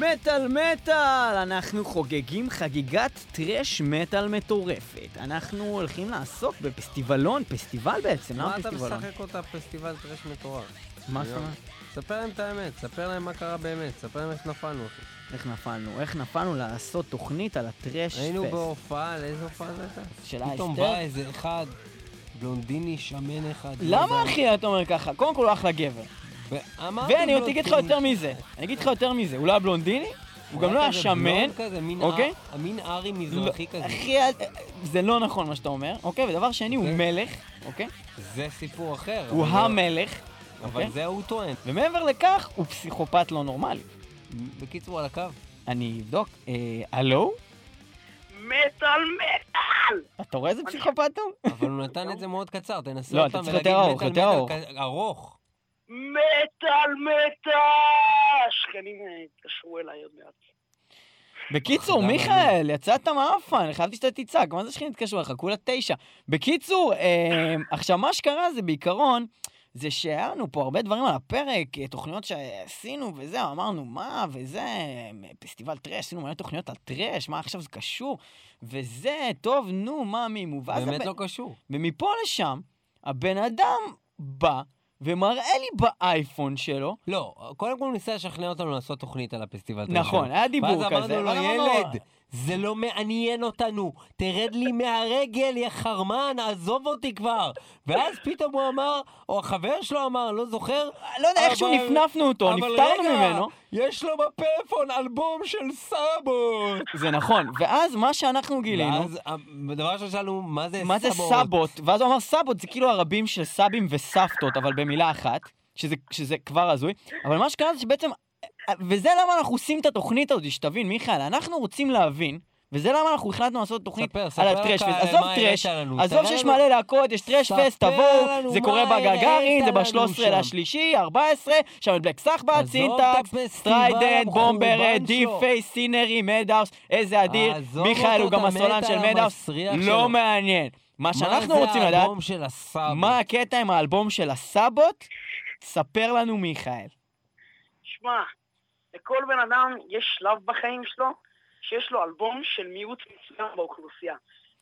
מטאל מטאל! אנחנו חוגגים חגיגת טרש מטאל מטורפת. אנחנו הולכים לעסוק בפסטיבלון, פסטיבל בעצם, למה מה אתה פסטיבלון? משחק אותה פסטיבל טרש מטורף? מה זאת אומרת? ספר להם את האמת, ספר להם מה קרה באמת, ספר להם איך נפלנו. איך נפלנו? איך נפלנו לעשות תוכנית על הטרש היינו פסט בהופעה, על איזה הופעה זה הייתה? של פתאום האסתר? בא איזה אחד, בלונדיני שמן אחד. למה אחי אתה אומר ככה? קודם כל הוא אחלה גבר. ואני אגיד לך בלונדיני. יותר מזה. אני אגיד לך יותר מזה. הוא לא היה בלונדיני? הוא גם לא היה שמן. אוקיי? א- מין ארי מזרחי לא, כזה. אחי, זה לא נכון מה שאתה אומר, אוקיי? ודבר שני, הוא. מלך, אוקיי? זה סיפור אחר. הוא זה- המלך, אבל אוקיי? זה הוא טוען. ומעבר לכך, הוא פסיכופת לא נורמלי. בקיצור, על הקו. אני אבדוק. אה, הלו? מטאל מטאל! אתה רואה איזה פסיכופת הוא? אבל הוא נתן את זה מאוד קצר, תנסה לא, פעם צריך ולהגיד יותר ארוך, מטאל, יותר מטאל, ארוך. מטאל מטאל! שכנים אה, התקשרו אליי עוד מעט. בקיצור, חדם מיכאל, יצאת מאפן, חשבתי שאתה תצעק, מה זה שכנים התקשרו לך? כולה תשע. בקיצור, אה, עכשיו, מה שקרה זה בעיקרון, זה שהיה לנו פה הרבה דברים על הפרק, אה, תוכניות שעשינו וזהו, אמרנו, מה, וזה, אה, פסטיבל טרש, עשינו מלא תוכניות על טרש, מה עכשיו זה קשור? וזה, טוב, נו, מה, מימו, ואז... באמת הבן- לא קשור. ומפה לשם, הבן אדם בא ומראה לי באייפון שלו, לא, קודם כל הוא ניסה לשכנע אותנו לעשות תוכנית על הפסטיבל. נכון. היה דיבור ואז כזה. אמרנו לו, ילד, זה לא מעניין אותנו, תרד לי מהרגל, יא חרמן, עזוב אותי כבר. ואז פתאום הוא אמר, או החבר שלו אמר, לא זוכר, לא יודע, איכשהו אבל- נפנפנו אותו, אבל נפטרנו רגע, ממנו. יש לו בפלאפון אלבום של סאבוט. זה נכון, ואז מה שאנחנו גילינו, ואז הדבר ראשון שאלנו, מה זה מה זה סאבוט? סאבוט? ואז הוא אמר סאבוט זה כאילו הרבים של סבים וסבתות, אבל במילה אחת, שזה, שזה כבר הזוי, אבל מה שקרה זה שבעצם, וזה למה אנחנו עושים את התוכנית הזאת, שתבין, מיכאל, אנחנו רוצים להבין, וזה למה אנחנו החלטנו לעשות תוכנית ספר, על ספר הטרש לקהל פסט. עזוב מה טרש, עזוב שיש מלא להקות, יש טרש פסט, תבואו, זה קורה בגגארין, זה לנו ב-13 שם. לשלישי, 14, שם את בלק סחבט, עזוב סינטקס, הפסטיבל סטריידנט, בומבר, שלו. פייס, סינרי, מדהאוס, איזה אדיר, עזוב מיכאל הוא גם הסולן של שלו. לא מעניין. מה שאנחנו רוצים לדעת? מה הקטע עם האלבום של הסאבוט? ספר לנו מיכאל. שמע, לכל בן אדם יש שלב בחיים שלו שיש לו אלבום של מיעוט מסוים באוכלוסייה.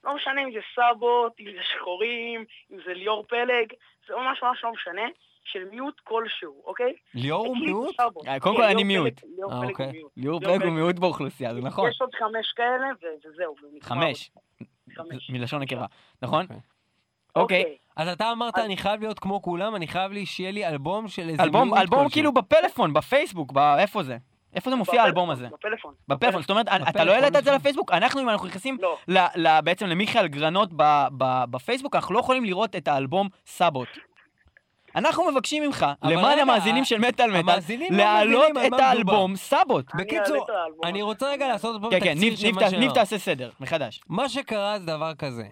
לא משנה אם זה סאבוט, אם זה שחורים, אם זה ליאור פלג, זה ממש ממש לא משנה, של מיעוט כלשהו, אוקיי? ליאור הוא מיעוט? אה, קודם כן, כל, אני ליאור מיעוט. ליאור אה, פלג אוקיי. הוא מיעוט. ליאור פלג הוא. מיעוט באוכלוסייה, זה נכון. יש עוד חמש כאלה, וזהו. חמש, חמש. מלשון נקבה, נכון? אוקיי. אוקיי. אז אתה אמרת, אז- אני חייב להיות כמו כולם, אני חייב לי שיהיה לי אלבום של איזה אלבום, אלבום. כאילו בפלאפון, בפייסבוק, איפה זה? איפה זה מופיע האלבום הזה? בפלאפון. בפלאפון, זאת אומרת, אתה לא העלית את זה. לפייסבוק? אנחנו, אם אנחנו נכנסים לא. בעצם למיכאל גרנות בפייסבוק, אנחנו לא יכולים לראות את האלבום סאבוט. אנחנו מבקשים ממך, למען המאזינים של מטאל מטאל, לא להעלות מבינים על את. האלבום סאבוט. בקיצור, אני. רוצה רגע לעשות פה כן, כן, תקציר ניב- של ניב מה ת- ניב שנאמר. תעשה סדר, מחדש. מה שקרה זה דבר כזה.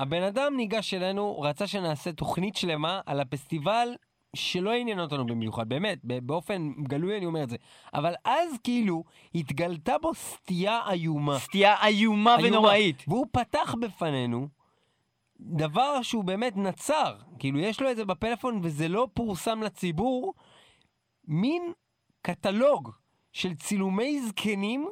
הבן אדם ניגש אלינו, רצה שנעשה תוכנית שלמה על הפסטיבל שלא עניין אותנו במיוחד, באמת, באופן גלוי אני אומר את זה. אבל אז כאילו התגלתה בו סטייה איומה. סטייה איומה איומה. ונוראית. והוא פתח בפנינו דבר שהוא באמת נצר. כאילו, יש לו את זה בפלאפון וזה לא פורסם לציבור. מין קטלוג של צילומי זקנים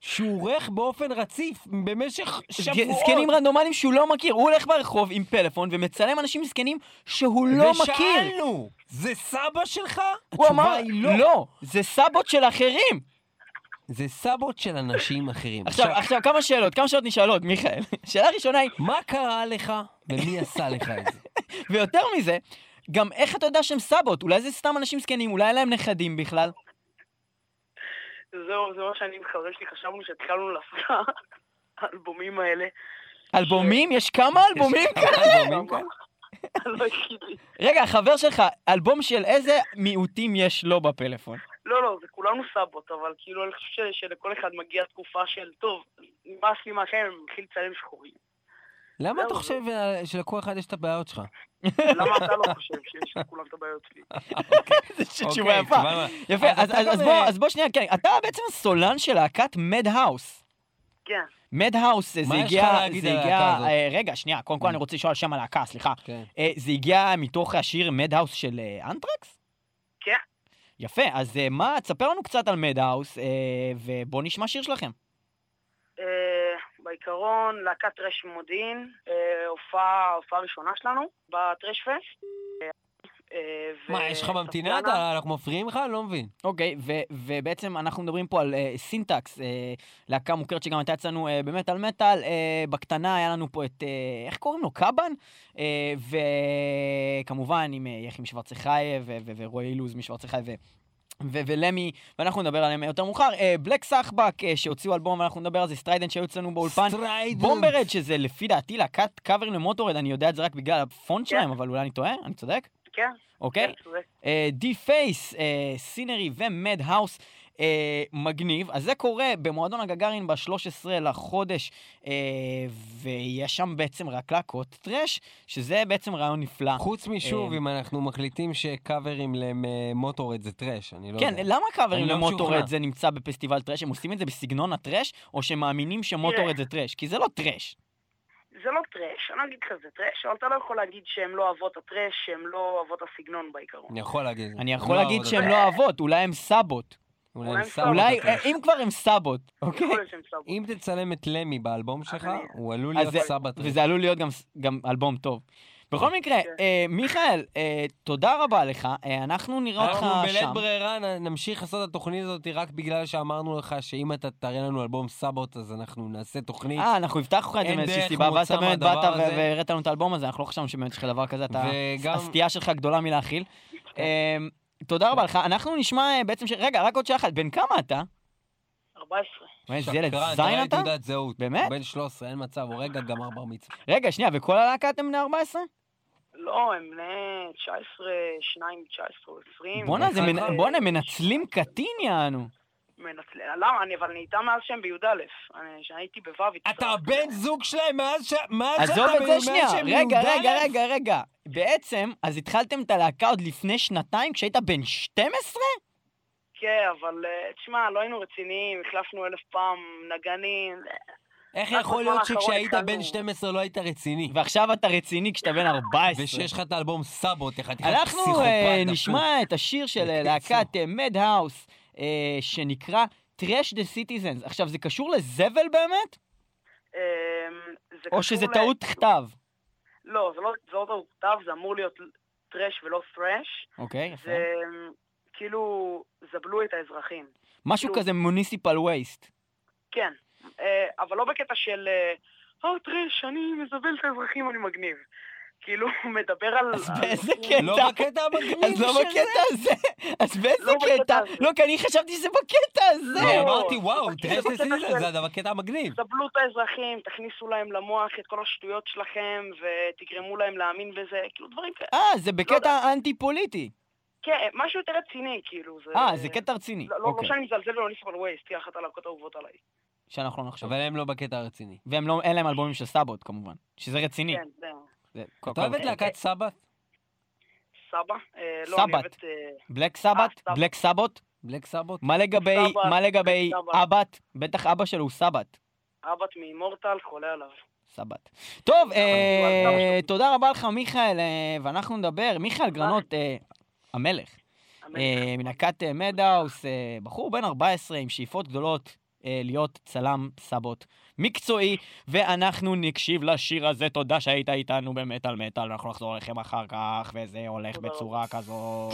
שהוא עורך באופן רציף במשך שבועות. זקנים רנדומליים שהוא לא מכיר. הוא הולך ברחוב עם פלאפון ומצלם אנשים זקנים שהוא לא מכיר. ושאלנו, זה סבא שלך? הוא אמר, לא. לא, זה סבות של אחרים. זה סבות של אנשים אחרים. עכשיו, עכשיו, כמה שאלות, כמה שאלות נשאלות, מיכאל. שאלה ראשונה היא, מה קרה לך ומי עשה לך את זה? ויותר מזה, גם איך אתה יודע שהם סבות? אולי זה סתם אנשים זקנים, אולי אין להם נכדים בכלל. זהו, זה מה שאני עם חבר שלי חשבנו שהתחלנו לעשות את האלבומים האלה. אלבומים? יש כמה אלבומים כאלה? לא. רגע, החבר שלך, אלבום של איזה מיעוטים יש לו בפלאפון? לא, לא, זה כולנו סאבות, אבל כאילו אני חושב שלכל אחד מגיעה תקופה של, טוב, נמאס לי מהחיים, אני מתחיל לצלם שחורים. למה אתה חושב אה, שלכל אחד יש את הבעיות שלך? למה אתה לא חושב שיש לכולם את הבעיות שלי? זו אוקיי, תשובה יפה. מה- יפה, אז- בוא- אה, אז בוא שנייה, כן, אתה בעצם סולן של להקת Madhouse. כן. Madhouse, זה הגיע, זה הגיע? אה, רגע, שנייה, קודם כל אני רוצה לשאול על שם הלהקה, סליחה. כן. זה הגיע מתוך השיר Madhouse של אנטרקס? כן. יפה, אז מה, תספר לנו קצת על Madhouse, ובוא נשמע שיר שלכם. בעיקרון, להקת טרש מודיעין, אה, הופעה הופעה ראשונה שלנו בטרש פסט. אה, אה, מה, יש לך ממתינה? אנחנו מפריעים לך? לא מבין. אוקיי, ו- ובעצם אנחנו מדברים פה על אה, סינטקס, אה, להקה מוכרת שגם הייתה אצלנו אה, במטאל מטאל. אה, בקטנה היה לנו פה את, אה, איך קוראים לו? קאבן? אה, וכמובן עם אה, יחים שוורצחייב ו- ו- ורועי אילוז משוורצחייב ו... ולמי, ואנחנו נדבר עליהם יותר מאוחר. אה, Black Sachbak, אה, שהוציאו אלבום, ואנחנו נדבר על זה, Strident שהיו אצלנו באולפן. Strident. Bombard, שזה לפי דעתי להקת קאברים ל Motörhead, אני יודע את זה רק בגלל הפונט כן. שלהם, אבל אולי אני טועה? אני צודק? כן, אוקיי? כן, צודק. Deface, Sinnery ו Madhouse. אה, מגניב, אז זה קורה במועדון הגגארין ב-13 לחודש, אה, ויש שם בעצם רק להקות thrash, שזה בעצם רעיון נפלא. חוץ משוב, אה, אם אנחנו מחליטים שקאברים ל Motörhead זה thrash, אני לא כן, יודע. למה קאברים לא ל Motörhead משוכנע. זה נמצא בפסטיבל thrash? הם עושים את זה בסגנון ה thrash, או שהם מאמינים ש Motörhead זה thrash? כי זה לא thrash. זה לא טרש, אני אגיד לך זה טרש, אבל אתה לא יכול להגיד שהם לא אבות הטרש, שהם לא אבות הסגנון בעיקרון. אני יכול להגיד. אני יכול לא להגיד שהם לא אהבות, אולי הם סאבות. אולי הם סבא אולי. אם כבר הם סאבות, אוקיי? אם תצלם את למי באלבום שלך, הוא עלול להיות טראש. וזה עלול להיות גם, גם אלבום טוב. בכל מקרה, כן. אה, מיכאל, אה, תודה רבה לך, אה, אנחנו נראה אותך אנחנו בלית שם. ברירה נמשיך לעשות את התוכנית הזאת רק בגלל שאמרנו לך שאם אתה תראה לנו אלבום סאבות אז אנחנו נעשה תוכנית. אה, אנחנו הבטחנו לך את זה מאיזושהי סיבה, ואז אתה באמת באת. והראית לנו את האלבום הזה, אנחנו לא חשבנו שבאמת יש לך דבר כזה, הסטייה שלך גדולה מלהכיל. תודה רבה לך, אנחנו נשמע אה, בעצם ש... רגע, רק עוד שאלה אחת, בן כמה אתה? 14. איזה ילד זין אתה? תעודת זהות. באמת? הוא בן 13, אין מצב, הוא רגע גמר בר מצווה. רגע, שנייה, וכל הלהקה אתם בני 14? לא, הם בני 19, 2, 19 או 20. בואנה, בואנה, מנצלים קטין יענו. מנצל... למה? אני, אבל אני איתם מאז שהם בי"א. כשהייתי בו' אתה הבן זוג שלהם מאז ש... מאז עזוב שאתה את זה שנייה, רגע, י"א? רגע, רגע, רגע. בעצם, אז התחלתם את הלהקה עוד לפני שנתיים, כשהיית בן 12? כן, אבל אה, תשמע, לא היינו רציניים, החלפנו אלף פעם נגנים. איך יכול להיות שכשהיית בן 12 לא היית רציני? ועכשיו אתה רציני כשאתה בן 14. ושיש לך את האלבום סאבות, איך אתה אנחנו פסיכופת אה. נשמע את השיר של אה. להקת מד האוס, שנקרא Trash the Citizens. עכשיו, זה קשור לזבל באמת? אה, או שזה ל- טעות כתב? לא, זה לא זה לא טעות כתב, זה אמור להיות טרש ולא thrash. אוקיי, יפה. זה כאילו, זבלו את האזרחים. משהו כאילו- כזה מוניסיפל וייסט. כן, אה, אבל לא בקטע של, אה, אה, טרש, אני מזבל את האזרחים, אני מגניב. כאילו, הוא מדבר על... אז באיזה קטע? לא בקטע המגניב אז לא של זה. בקטע הזה. אז באיזה לא קטע? לא, כי אני חשבתי שזה בקטע הזה. לא, לא, אמרתי, וואו, בקטע- טרש זה זה בקטע המגניב. סבלו את האזרחים, תכניסו להם למוח את כל השטויות שלכם, ותגרמו להם להאמין בזה, כאילו דברים כאלה. אה, זה לא בקטע אנטי-פוליטי. כן, משהו יותר רציני, כאילו. זה... אה, זה קטע רציני. לא, לא, לא אוקיי. שאני מזלזל במוניסיפל ווייסט, תהיה אחת הלהקות האהובות עליי. שאנחנו לא נחשוב. אבל הם לא בקטע הרציני. והם לא, אין להם אלבומים של סאבות כמובן. שזה רציני. כן, זה... אתה אוהב את להקת סבא? סבא? אה, לא, אני סבת. אוהבת... אה, בלק סבת? אה, סבת. בלק סבות? בלק סבות? מה לגבי, סבת, מה לגבי סבת. אבא? בטח אבא שלו הוא סבת. אבט מאימורטל, חולה עליו. סבת. טוב, אה, סבת. תודה רבה לך מיכאל, אה, ואנחנו נדבר. מיכאל גרנות, אה, המלך, אה, מלהקת אה, מדהאוס, אה, בחור בן 14 עם שאיפות גדולות אה, להיות צלם סבות מקצועי, ואנחנו נקשיב לשיר הזה. תודה שהיית איתנו במטאל מטאל, ואנחנו נחזור אליכם אחר כך, וזה הולך בצורה כזו.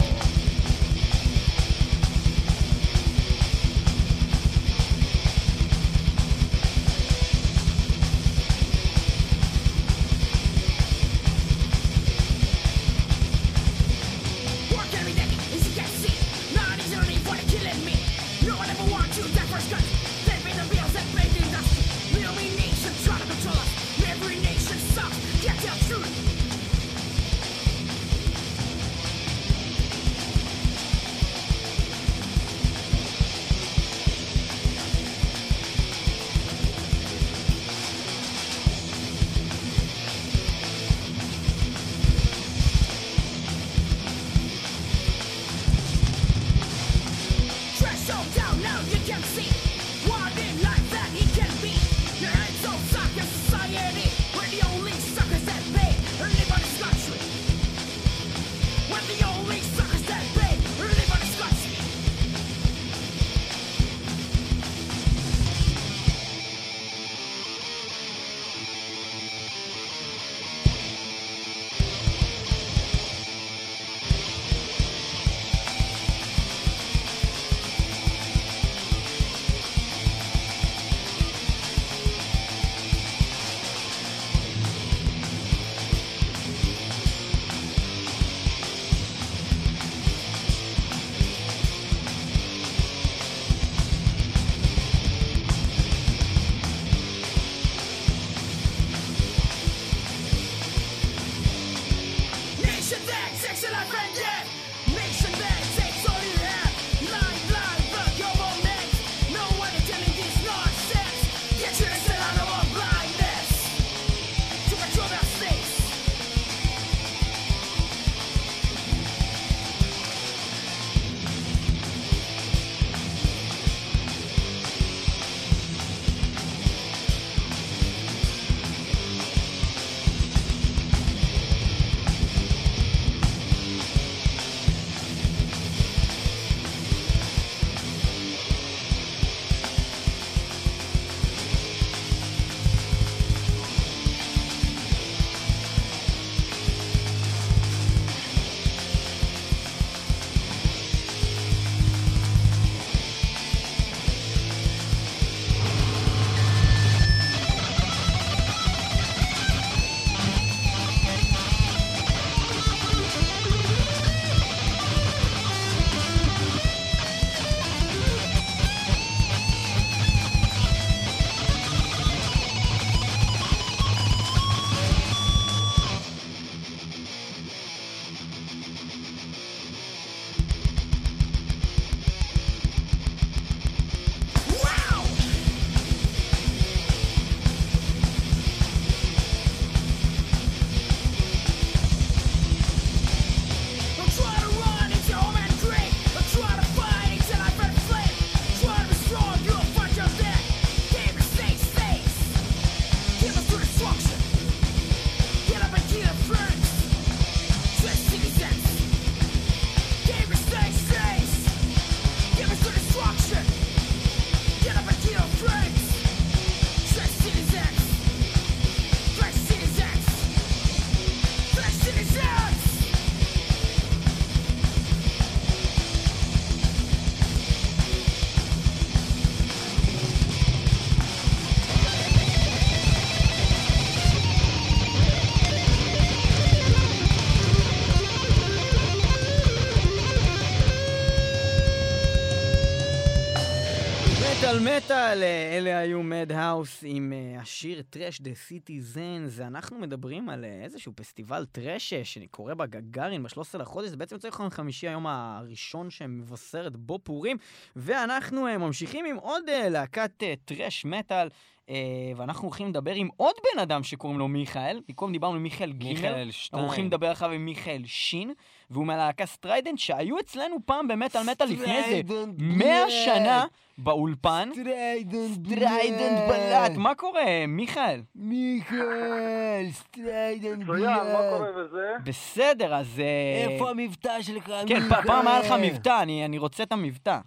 מטאל אה, אלה היו Madhouse עם אה, השיר Thrash the Citizens. אנחנו מדברים על אה, איזשהו פסטיבל thrash שקורה בגגארין ב-13 לחודש, זה בעצם צריך להיות חמישי היום הראשון שמבשרת בו פורים, ואנחנו ממשיכים עם עוד להקת thrash מטאל. אה, ואנחנו הולכים לדבר עם עוד בן אדם שקוראים לו מיכאל, במקום דיברנו עם מיכאל גימל, מיכאל שטיין. אנחנו הולכים לדבר עכשיו עם מיכאל שין, והוא מהלהקה Strident, שהיו אצלנו פעם במטאל מטאל לפני איזה Strident 100 блядь. שנה באולפן. Strident Strident блядь, מה קורה, מיכאל? מיכאל, Strident מצוין, מה קורה בזה? בסדר, אז... אה, איפה המבטא שלך, כן, מיכאל? פ- פעם היה לך מבטא, אני רוצה את המבטא.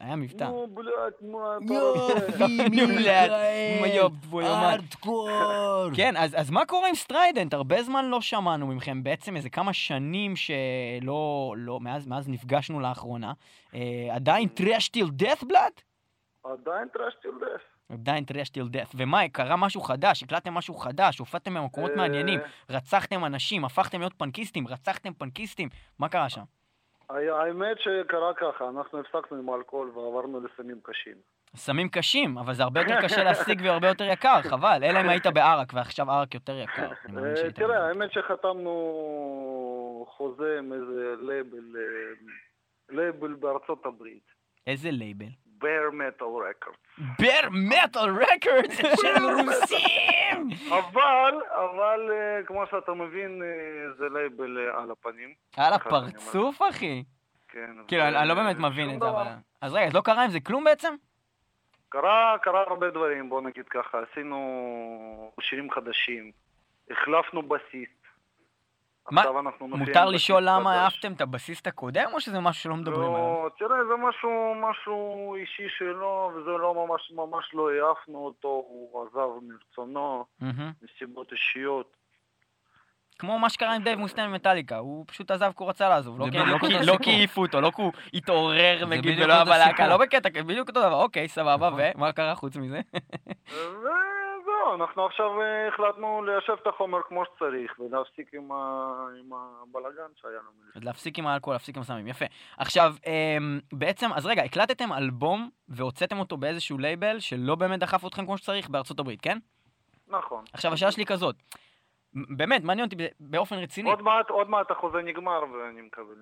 היה מבטא. נו, блядь, מה אתה יופי, блядь, יומן. ארדקור. כן, אז, מה קורה עם Strident? הרבה זמן לא שמענו מכם, בעצם איזה כמה שנים שלא, לא, מאז, מאז נפגשנו לאחרונה. אה, עדיין thrash till death блядь? עדיין thrash till death. עדיין thrash till death. ומה, קרה משהו חדש, הקלטתם משהו חדש, הופעתם במקומות אה. מעניינים, רצחתם אנשים, הפכתם להיות פנקיסטים, רצחתם פנקיסטים, מה קרה שם? האמת שקרה ככה, אנחנו הפסקנו עם האלכוהול ועברנו לסמים קשים. סמים קשים, אבל זה הרבה יותר קשה להשיג והרבה יותר יקר, חבל. אלא אם היית בערק, ועכשיו ערק יותר יקר. אה, תראה. האמת שחתמנו חוזה עם איזה לייבל, אה, לייבל בארצות הברית. איזה לייבל? Bare Metal Records. Bare Metal Records של רוסים! אבל, אבל אה, כמו שאתה מבין, אה, זה לייבל אה, על הפנים. על הפרצוף, אחי. כן. כאילו, אני לא באמת מבין את זה. אבל... אז רגע, לא קרה עם זה כלום בעצם? קרה, קרה הרבה דברים, בוא נגיד ככה, עשינו שירים חדשים, החלפנו בסיסט. מה, עכשיו אנחנו מופיעים מותר לשאול למה. העפתם את הבסיסט הקודם, או שזה משהו שלא מדברים עליו? לא, תראה, זה משהו, משהו אישי שלו, וזה לא ממש, ממש לא העפנו אותו, הוא עזב מרצונו. מסיבות אישיות. כמו מה שקרה עם דייב מוסטיין ממטאליקה, הוא פשוט עזב כי הוא רצה לעזוב, לא כי- לא לא העיפו אותו, לא כי הוא התעורר נגיד ולא היה בלהקה. לא בקטע, בדיוק אותו דבר, אוקיי, סבבה, נכון. ומה קרה חוץ מזה? וזהו, אנחנו עכשיו אה, החלטנו ליישב את החומר כמו שצריך, ולהפסיק עם, ה... עם הבלאגן שהיה לנו. להפסיק עם האלכוהול, להפסיק עם הסמים, יפה. עכשיו, אמ, בעצם, אז רגע, הקלטתם אלבום והוצאתם אותו באיזשהו לייבל שלא באמת דחף אתכם כמו שצריך בארצות הברית, כן? נכון. עכשיו, השאלה שלי כזאת, באמת, מעניין אותי באופן רציני. עוד מעט, עוד מעט החוזה נגמר ואני מקווה.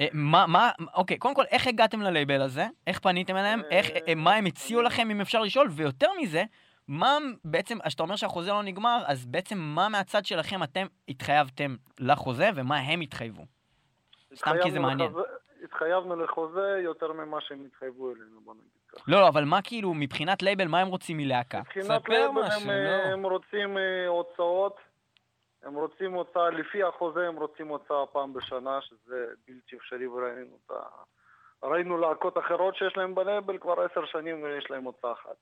אה, מה, מה, אוקיי, קודם כל, איך הגעתם ללייבל הזה? איך פניתם אליהם? איך, אה, מה הם הציעו לכם, אם אפשר לשאול? ויותר מזה, מה בעצם, אז אתה אומר שהחוזה לא נגמר, אז בעצם מה מהצד שלכם אתם התחייבתם לחוזה, ומה הם התחייבו? סתם כי זה מעניין. לחוזה- התחייבנו לחוזה יותר ממה שהם התחייבו אלינו, בוא נגיד ככה. לא, לא, אבל מה כאילו, מבחינת לייבל, מה הם רוצים מלהקה? מבחינת לייבל משהו, הם, לא. הם רוצים אה, הוצאות, הם רוצים הוצאה, לפי החוזה הם רוצים הוצאה פעם בשנה, שזה בלתי אפשרי וראינו אותה. ראינו להקות אחרות שיש להם בלייבל כבר עשר שנים ויש להם הוצאה אחת.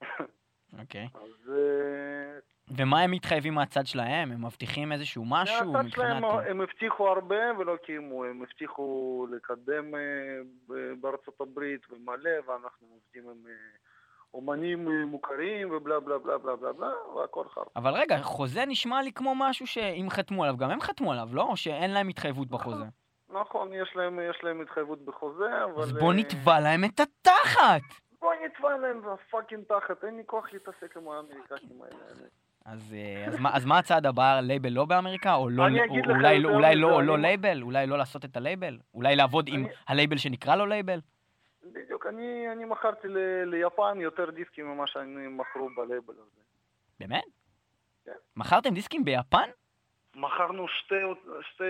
אוקיי. אז אה, ומה הם מתחייבים מהצד שלהם? הם מבטיחים איזשהו משהו מהצד שלהם מבחינת... הם הבטיחו הרבה ולא קיימו, הם הבטיחו לקדם אה, בארצות הברית ומלא, ואנחנו עובדים עם אה, אומנים מוכרים ובלה בלה בלה בלה בלה בלה, והכל חרא. אבל רגע, חוזה נשמע לי כמו משהו שאם חתמו עליו, גם הם חתמו עליו, לא? או שאין להם התחייבות בחוזה? נכון, יש להם, יש להם התחייבות בחוזה, אבל... אז בוא נתבע להם את התחת! בוא נתבע להם ב fucking תחת, אין לי כוח להתעסק עם האמריקאים האלה. אז, אה, אז, מה, אז מה הצעד הבא? לייבל לא באמריקה? או לא, או, אולי, יותר אולי, לא, או אני- לא לייבל? אולי לא לעשות את הלייבל? אולי לעבוד עם אני- הלייבל שנקרא לו לייבל? בדיוק, אני, אני מכרתי ל, ליפן יותר דיסקים ממה שאני מכרו בלייבל הזה. באמת? כן. מכרתם דיסקים ביפן? מכרנו שתי, שתי...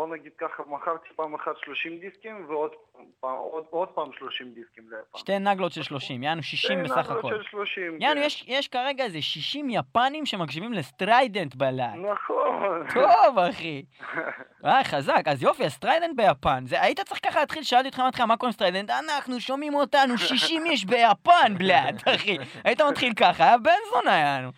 בוא נגיד ככה, מכרתי פעם אחת 30 דיסקים ועוד פעם, עוד, עוד פעם 30 דיסקים ליפן. שתי נגלות של 30, יענו 60 שתי בסך נגלות הכל. של 30, יענו, כן. יש, יש כרגע איזה 60 יפנים שמקשיבים ל Strident блядь. נכון. טוב, אחי. אה, חזק. אז יופי, ה Strident ביפן. זה, היית צריך ככה להתחיל, שאלתי אותך מההתחלה, מה קורה עם Strident? אנחנו שומעים אותנו 60 איש ביפן, блядь, אחי. היית מתחיל ככה, היה בן זונה, יענו.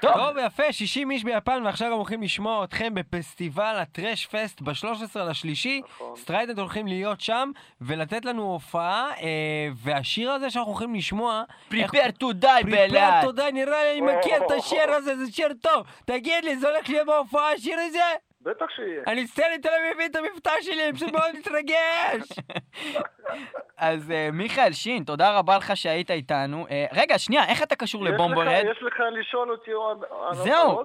טוב, טוב, יפה, 60 איש ביפן, ועכשיו גם הולכים לשמוע אתכם בפסטיבל ה thrash fest ב-13 לשלישי. נכון. Strident הולכים להיות שם ולתת לנו הופעה, אה, והשיר הזה שאנחנו הולכים לשמוע... איך- prepare to die, prepare, блядь. תודה, נראה לי אני מכיר את השיר הזה, זה שיר טוב. תגיד לי, זה הולך להיות בהופעה השיר הזה? בטח שיהיה. אני סטנלי תל אביבי את המבטא שלי, אני פשוט מאוד מתרגש. אז אה, מיכאל שין, תודה רבה לך שהיית איתנו. אה, רגע, שנייה, איך אתה קשור ל Bombard? יש לך לשאול אותי עוד... זהו,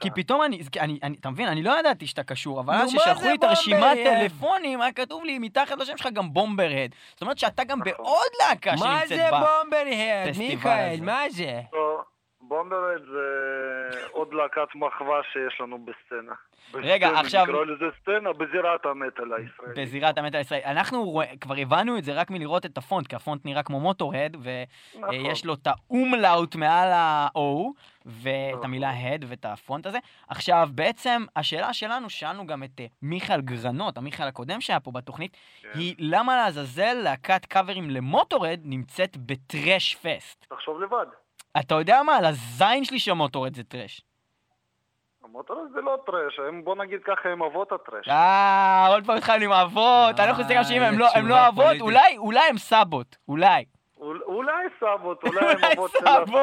כי- פתאום אני, כי אני, אני- אתה מבין, אני לא ידעתי שאתה קשור, אבל אז מה ששלחו זה לי את הרשימת? טלפונים, היה כתוב לי מתחת לשם שלך גם Bomberhead. זאת אומרת שאתה גם נכון. בעוד להקה מה שנמצאת זה בה. Bomberhead, פסטיבל מיכאל, הזה. מה זה? Bomberhead זה עוד להקת מחווה שיש לנו בסצנה. רגע, בסצנה, עכשיו- נקרא לזה סצנה בזירת המטאל הישראלית. בזירת המטאל הישראלי. אנחנו רוא- כבר הבנו את זה רק מלראות את הפונט, כי הפונט נראה כמו Motörhead, נכון. ויש לו את האומלאוט מעל ה-O, ואת נכון. המילה הד ואת הפונט הזה. עכשיו, בעצם, השאלה שלנו, שאלנו גם את אה, מיכאל גרנות, המיכאל הקודם שהיה פה בתוכנית, כן. היא למה לעזאזל להקת קאברים למוטורד נמצאת בטרש פסט? תחשוב לבד. אתה יודע מה? על הזין שלי שמוטורד זה טרש. המוטור זה לא טרש, הם, בוא נגיד ככה, הם אבות הטרש. אה, עוד פעם התחלנו עם האבות. אה, אנחנו חושבים גם שאם לא- הם לא תשובה אבות, אולי הם סבות. אולי. אול- אולי סבות, אולי הם אבות של. ה speed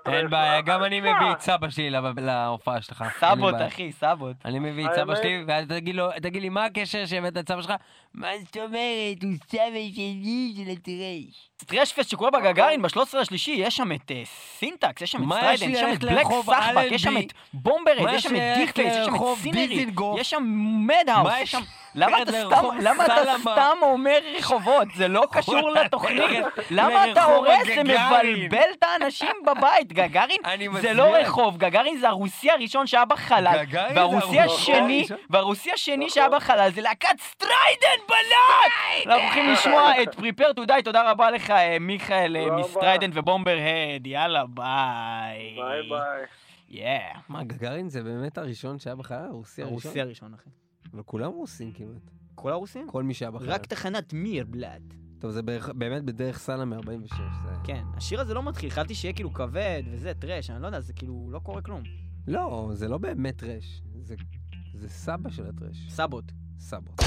metal. אין בעיה, גם אני מביא את סבא שלי לה- להופעה שלך. סבות. אחי, סבות. אני מביא את סבא שלי, ואתה תגיד לי, מה הקשר שהבאת את סבא שלך? מה זאת אומרת, הוא סבא שלי של ה thrash. Thrashfest שקורה בגגארין ב-13 לשלישי, יש שם את אה, סינטקס, יש שם את מה יש שם את בלק סחבק, יש שם? את Bomberhead, יש שם את Deface, יש שם את סינרי? יש שם Madhouse, יש שם... למה אתה סתם, לרחוב למה אתה סלמה? סתם אומר רחובות? זה לא קשור לתוכנית. למה אתה הורס? זה. מבלבל את האנשים בבית. גגארין זה לא. רחוב, גגארין זה הרוסי הראשון שהיה בחלל. והרוסי הרוסי השני? והרוסי השני. שהיה בחלל זה להקת Strident, блять! אנחנו הולכים לשמוע את Prepare to Die, תודה רבה לך אה, מיכאל אה. מ Strident ו Bomberhead, יאללה ביי. ביי ביי. Yeah. מה, גגארין זה באמת הראשון שהיה בחלל? הרוסי הראשון? הרוסי הראשון אחי. וכולם רוסים כמעט. כל הרוסים? כל מי שהיה בחלל. רק תחנת מיר בלאד. טוב, זה בערך- באמת בדרך סלאם מ-46. כן, השיר הזה לא מתחיל, חשבתי שיהיה כאילו כבד וזה, טרש, אני לא יודע, זה כאילו לא קורה כלום. לא, זה לא באמת טרש. זה- זה סבא של הטרש. סבות. סבות.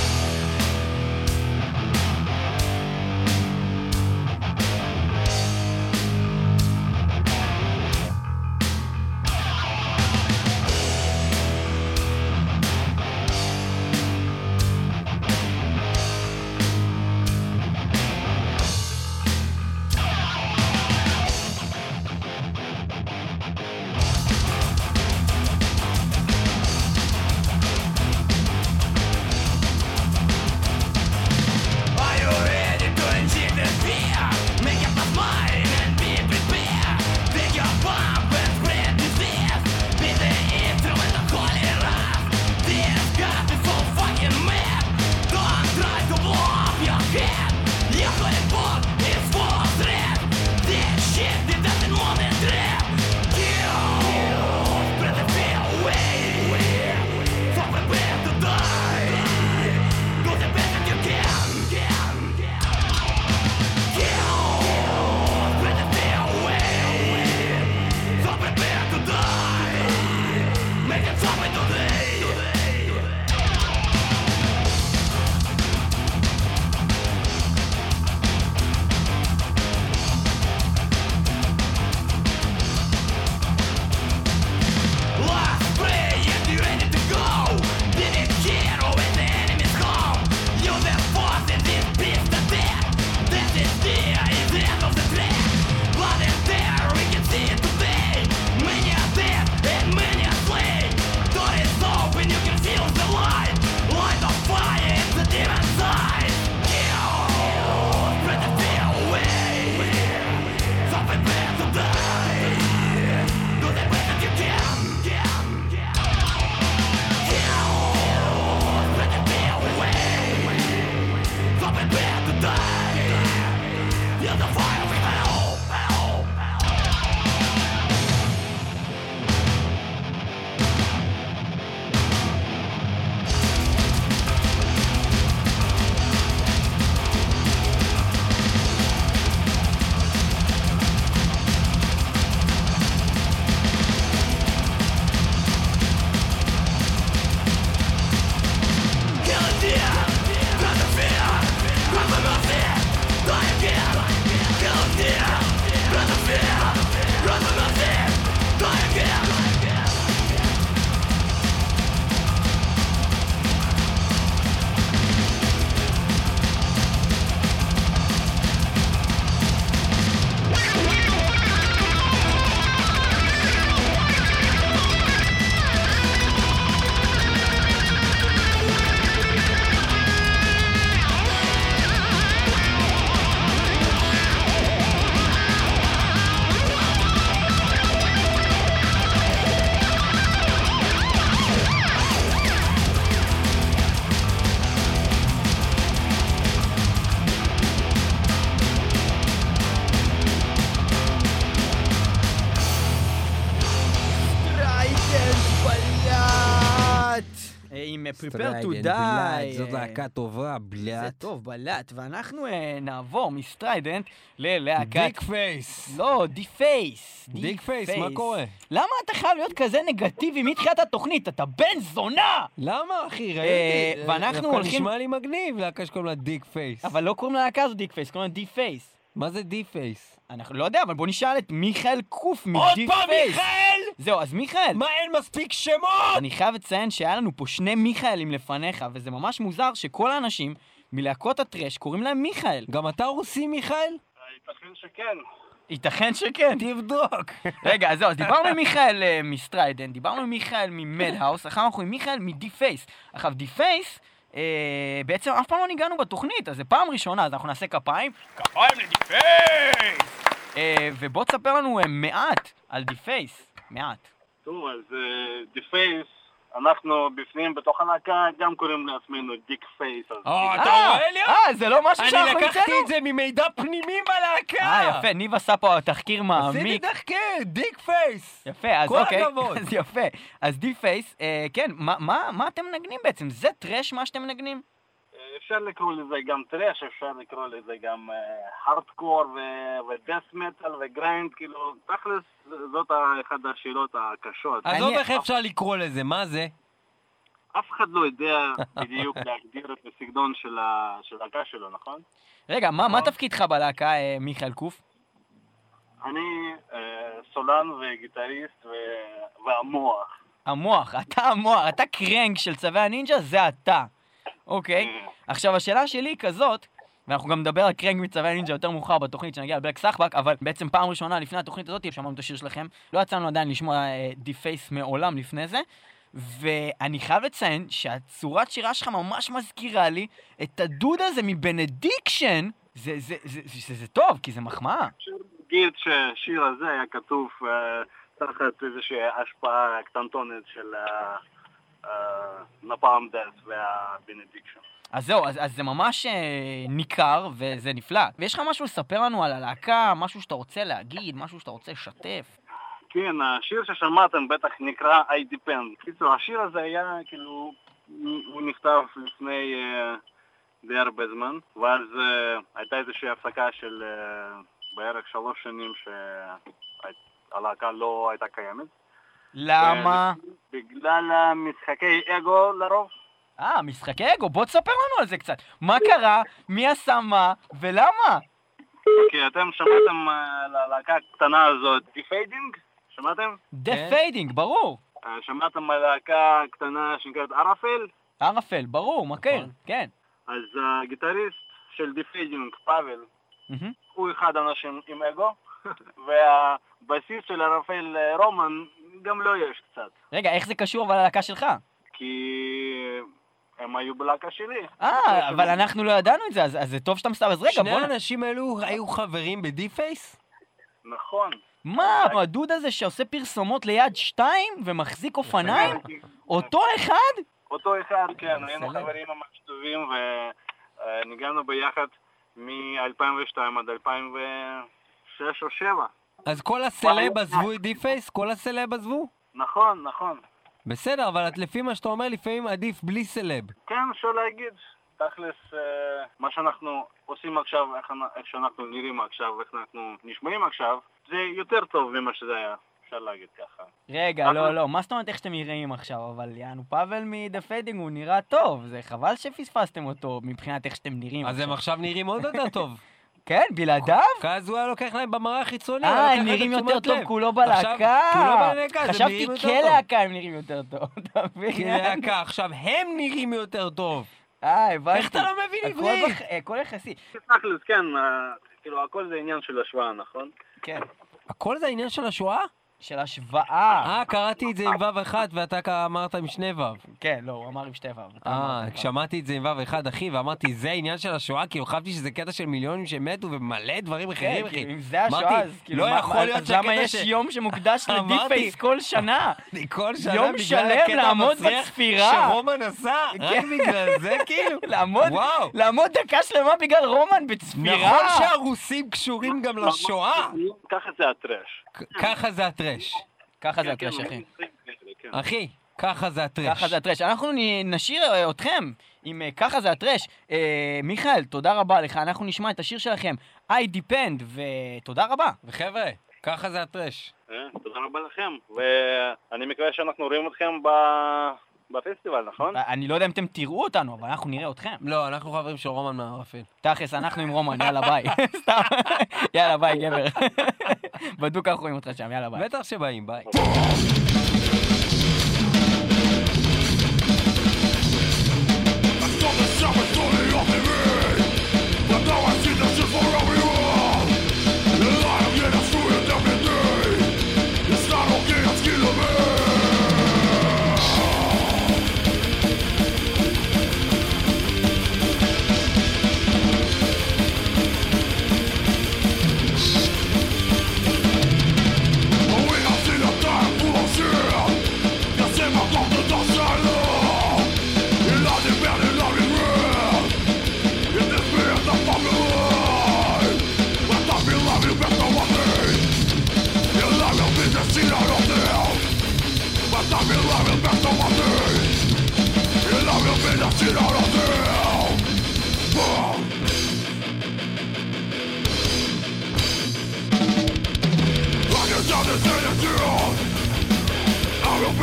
Prepare to die. בלאט, זאת להקה טובה, זה блять. טוב, блять. ואנחנו אה, נעבור מ Strident ללהקת... Dickface. לא, Deface. Dickface, מה קורה? למה אתה חייב להיות כזה נגטיבי מתחילת התוכנית? אתה בן זונה! למה, אחי? אה, ראיתי. ואנחנו הולכים- נשמע לי מגניב, להקה שקוראים לה Dickface. אבל לא קוראים ללהקה הזו Dickface, קוראים לה Deface. מה זה Deface? אנחנו לא יודע, אבל בוא נשאל את מיכאל קוף עוד מדי פעם פייס. מיכאל! זהו, אז מיכאל, מה, אין מספיק שמות? אני חייב לציין שהיה לנו פה שני מיכאלים לפניך, וזה ממש מוזר שכל האנשים מלהקות ה thrash קוראים להם מיכאל. גם אתה רוסי, מיכאל? ייתכן שכן. ייתכן שכן. תבדוק. רגע, אז זהו, אז דיברנו עם מיכאל אה, מ Strident, דיברנו עם מיכאל מ Madhouse, אחר אנחנו עם מיכאל מ Deface. עכשיו, Deface, אה, בעצם אף פעם לא ניגנו בתוכנית, אז זה פעם ראשונה, אז אנחנו נעשה כפיים. כפיים ל Deface! אה, ובוא תספר לנו אה, מעט על Deface. מעט. טוב, אז Deface, אנחנו בפנים, בתוך הלהקה, גם קוראים לעצמנו Dickface. או, Dick- אתה אה, רואה לי? אה, זה לא משהו אני שאנחנו לקחתי המצאנו? את זה ממידע פנימי בלהקה. אה, יפה, ניב עשה פה תחקיר עשיתי מעמיק. תחקיר, Dickface. יפה, אז כל אוקיי. הכבוד. אז יפה. אז Deface, אה, כן, מה- מה מה אתם מנגנים בעצם? זה thrash מה שאתם מנגנים? אפשר לקרוא לזה גם thrash, אפשר לקרוא לזה גם hardcore ו death metal ו grind, כאילו, תכלס, זאת אחת השאלות הקשות. עזוב אני- איך אפשר לקרוא לזה, מה זה? אף אחד לא יודע בדיוק להגדיר את הסגנון של הלהקה שלו, נכון? רגע, מה מה תפקידך בלהקה, אה, מיכאל קוף? אני אה, סולן וגיטריסט ו- והמוח. המוח, אתה המוח, אתה קרנק של צווי הנינג'ה, זה אתה. אוקיי? עכשיו, השאלה שלי היא כזאת, ואנחנו גם נדבר על קרנק מצווי הנינג'ה יותר מאוחר בתוכנית שנגיע לבלק סחבק, אבל בעצם פעם ראשונה לפני התוכנית הזאת, שמענו את השיר שלכם, לא יצאנו עדיין לשמוע אה, Deface מעולם לפני זה, ואני חייב לציין שהצורת שירה שלך ממש מזכירה לי את הדוד הזה מ Benediction, זה, טוב, כי זה מחמאה. נגיד שהשיר הזה היה כתוב אה, תחת איזושהי השפעה קטנטונת של אה, Napalm Death וה Benediction. אז זהו, אז, אז זה ממש אה, ניכר וזה נפלא. ויש לך משהו לספר לנו על הלהקה, משהו שאתה רוצה להגיד, משהו שאתה רוצה לשתף? כן, השיר ששמעתם בטח נקרא I Depend. קיצור, השיר הזה היה כאילו, הוא נכתב לפני אה, די הרבה זמן, ואז אה, הייתה איזושהי הפסקה של אה, בערך שלוש שנים שהלהקה לא הייתה קיימת. למה? בגלל המשחקי אגו לרוב. אה, משחקי אגו, בוא תספר לנו על זה קצת. מה קרה, מי עשה מה, ולמה? כי אתם שמעתם אה, על הלהקה הקטנה הזאת, The Fading? שמעתם? The כן. Fading, ברור. אה, שמעתם על להקה קטנה שנקראת ערפל? ערפל, ברור, מכיר, נכון. כן. אז הגיטריסט של The Fading, פאבל, מהמם. הוא אחד האנשים עם אגו, והבסיסט של ערפל אה, רומן גם לו יש קצת, רגע, איך זה קשור אבל ללהקה שלך? כי הם היו בלהקה שלי. אה, אבל אנחנו לא ידענו את זה, אז אז זה טוב שאתה מסתכל. אז רגע, שני בוא... נ- האנשים האלו היו חברים ב Deface? נכון. מה, הדוד הזה שעושה פרסומות ליד שתיים ומחזיק אופניים? אותו אחד? אותו אחד, כן, היינו. חברים ממש טובים וניגנו ביחד מ-2002 עד 2006 או 2007. אז כל הסלב עזבו את Deface? כל הסלב עזבו? נכון, נכון. בסדר, אבל לפי מה שאתה אומר, לפעמים עדיף בלי סלב. כן, אפשר להגיד. תכלס, אה, מה שאנחנו עושים עכשיו, איך, אנ- איך שאנחנו נראים עכשיו, איך אנחנו נשמעים עכשיו, זה יותר טוב ממה שזה היה, אפשר להגיד ככה. רגע, לא, לא, מה זאת אומרת איך שאתם נראים עכשיו? אבל יענו, פאבל מ The Fading הוא נראה טוב, זה חבל שפספסתם אותו מבחינת איך שאתם נראים אז הם עכשיו נראים עוד יותר טוב. כן, בלעדיו? אז הוא היה לוקח להם במראה החיצוני. אה, היה הם לוקח נראים יותר טוב. כולו בלהקה. כולו בלהקה, הם חשבתי. כלהקה הם נראים יותר טוב, אתה מבין? כלהקה, עכשיו הם נראים יותר טוב. אה, הבנתי. איך אתה לא מבין עברית? בח- הכל יחסי. תכלס, כן, אה, כאילו, הכל זה עניין של השוואה, נכון? כן. הכל זה העניין של השואה? של השוואה. אה, קראתי את זה עם וו אחד ואתה אמרת עם שני וו. כן, לא, הוא אמר עם שתי וו. אה. שמעתי את זה עם וו אחד, אחי, ואמרתי, זה העניין של השואה? כאילו, חשבתי שזה קטע של מיליונים שמתו ומלא דברים אחרים, כן, אחי. כאילו, אם זה השואה, אז כאילו, לא יכול להיות אז למה שהקטע יש ש- יום שמוקדש לדיפייס כל שנה? כל שנה יום שלם לעמוד בצפירה. שרומן עשה, רק כן. בגלל זה, כאילו. לעמוד, דקה שלמה בגלל רומן בצפירה. נכון שהרוסים קשורים גם לשואה? ככה זה הטרש. ככה זה הטרש. ככה זה כן, הטרש, כן, אחי. כן. אחי, ככה זה הטרש. ככה זה הטרש. אנחנו נשאיר אה, אתכם עם אה, ככה זה הטרש. אה, מיכאל, תודה רבה לך. אנחנו נשמע את השיר שלכם, I Depend, ותודה רבה. וחבר'ה, ככה זה הטרש. תודה רבה לכם, ואני מקווה שאנחנו רואים אתכם בפסטיבל, נכון? אני לא יודע אם אתם תראו אותנו, אבל אנחנו נראה אתכם. לא, אנחנו חברים של רומן מהערפל. תכלס, אנחנו עם רומן, יאללה ביי. סתם. יאללה ביי, גבר. בדוק אנחנו רואים אותך שם, יאללה ביי. בטח שבאים, ביי.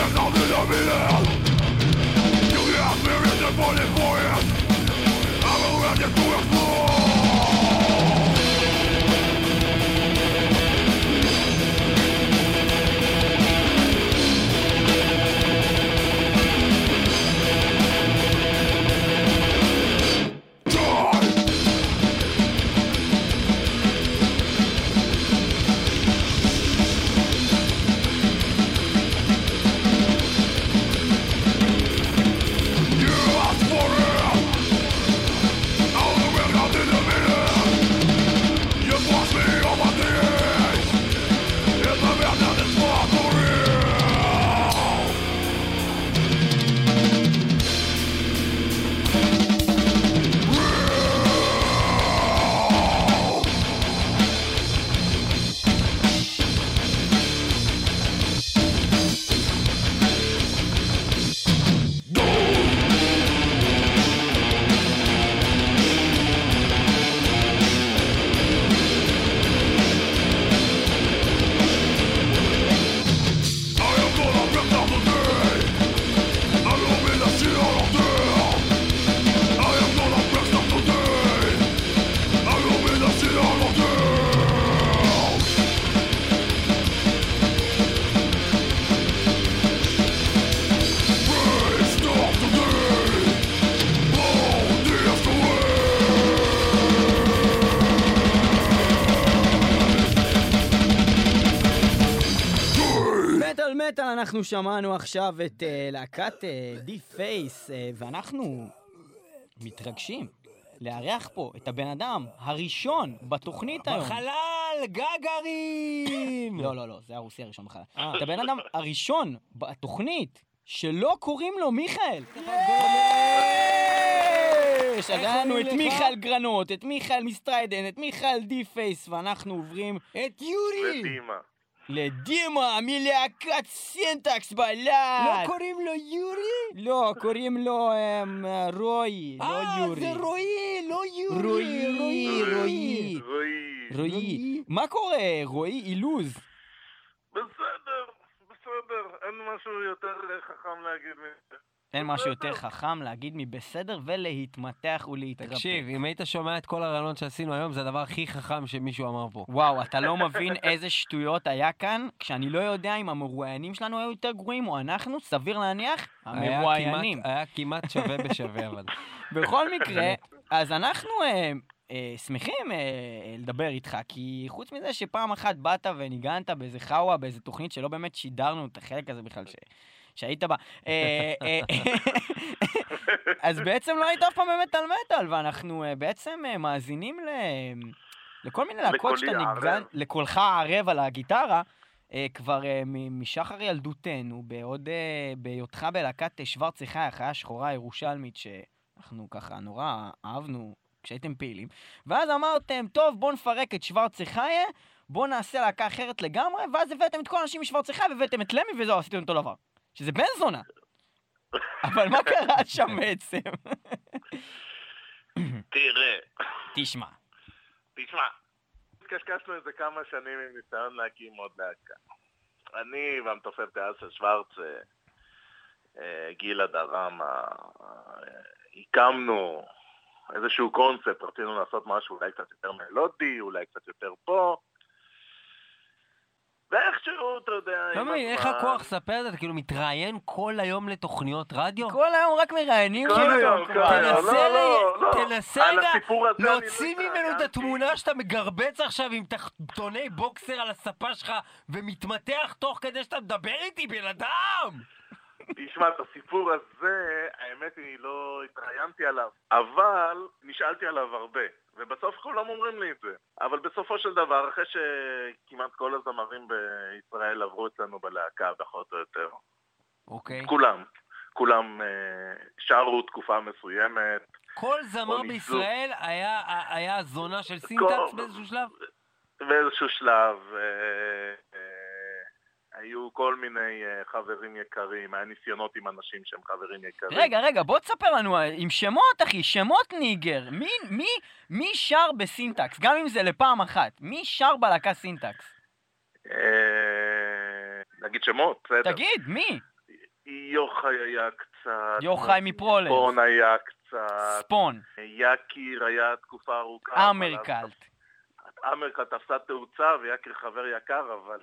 Tú eres mi por el poder Ahora que to explore. אנחנו שמענו עכשיו את אה, להקת Deface, ואנחנו מתרגשים לארח פה את הבן אדם הראשון בתוכנית היום. בחלל, גגארין! לא, לא, לא, זה הרוסי הראשון בחלל. אה. את הבן אדם הראשון בתוכנית שלא קוראים לו מיכאל. יש, אז היה לנו את? מיכאל גרנות, את מיכאל מ Strident, את מיכאל Deface, ואנחנו עוברים את יורי! ודימה. לדימה מלהקת סינטקס בלאד. לא קוראים לו יורי? לא, קוראים לו אמ, רוי, לא אה, יורי. זה רועי, לא יורי. רועי. רועי. רועי. מה קורה, רועי אילוז? בסדר, בסדר, אין משהו יותר חכם להגיד מזה. אין משהו יותר חכם להגיד מבסדר ולהתמתח ולהתרפא. תקשיב, אם היית שומע את כל הרעיונות שעשינו היום, זה הדבר הכי חכם שמישהו אמר פה. וואו, אתה לא מבין איזה שטויות היה כאן, כשאני לא יודע אם המרואיינים שלנו היו יותר גרועים או אנחנו, סביר להניח, היה המרואיינים. כמעט- היה כמעט שווה בשווה, אבל. בכל מקרה, אז אנחנו אה, אה, שמחים אה, לדבר איתך, כי חוץ מזה שפעם אחת באת וניגנת באיזה חאווה, באיזה תוכנית שלא באמת שידרנו את החלק הזה בכלל, ש... שהיית בה. אה, אה, אז בעצם לא היית אף פעם באמת על מטאל, ואנחנו אה, בעצם אה, מאזינים ל... לכל מיני להקות שאתה. ניגן, לקולך הערב על הגיטרה, אה, כבר אה, משחר ילדותנו, בעוד אה, בהיותך בלהקת אה, שוורצי חי, החיה השחורה הירושלמית, שאנחנו ככה נורא אהבנו כשהייתם פעילים, ואז אמרתם, טוב, בואו נפרק את שוורצי חיה, בואו נעשה להקה אחרת לגמרי, ואז הבאתם את כל האנשים משוורצי חיה והבאתם את למי וזהו, עשיתם אותו דבר. שזה בן זונה. אבל מה קרה שם בעצם? תראה, תשמע. תשמע, התקשקשנו איזה כמה שנים עם ניסיון להקים עוד להקה. אני והמתופף דאז שוורץ, אה, אה, גילה דרמה, אה, הקמנו איזשהו קונספט, רצינו לעשות משהו אולי קצת יותר מלודי, אולי קצת יותר פה. ואיכשהו, אתה יודע, לא מבין, איך הכוח ספר את זה? אתה כאילו מתראיין כל היום לתוכניות רדיו? כל היום רק מראיינים כל אותו, היום. כל היום. תנסה לא, ל- לא, לא. רגע לא להוציא ממנו את. התמונה שאתה מגרבץ עכשיו עם תחתוני בוקסר על הספה שלך ומתמתח תוך כדי שאתה מדבר איתי, בן אדם! תשמע, את הסיפור הזה, האמת היא, לא התראיינתי עליו, אבל נשאלתי עליו הרבה, ובסוף כולם אומרים לי את זה. אבל בסופו של דבר, אחרי שכמעט כל הזמרים בישראל עברו אצלנו בלהקה, פחות או יותר, אוקיי. כולם, כולם אה, שרו תקופה מסוימת, כל זמר. בישראל היה היה זונה של סינטקס באיזשהו שלב? באיזשהו שלב אה, אה, היו כל מיני אה, חברים יקרים, היה ניסיונות עם אנשים שהם חברים יקרים. רגע, רגע, בוא תספר לנו אה, עם שמות, אחי, שמות ניגר. מי, מי, מי שר בסינטקס? גם אם זה לפעם אחת. מי שר בלהקה סינטקס? אה, נגיד שמות, בסדר. תגיד, מי? יוחאי היה קצת. יוחאי מפרולר. פון היה קצת. ספון. יקיר היה תקופה ארוכה. אמרקלט. אמרקלט תפסה תאוצה ויקיר חבר יקר, אבל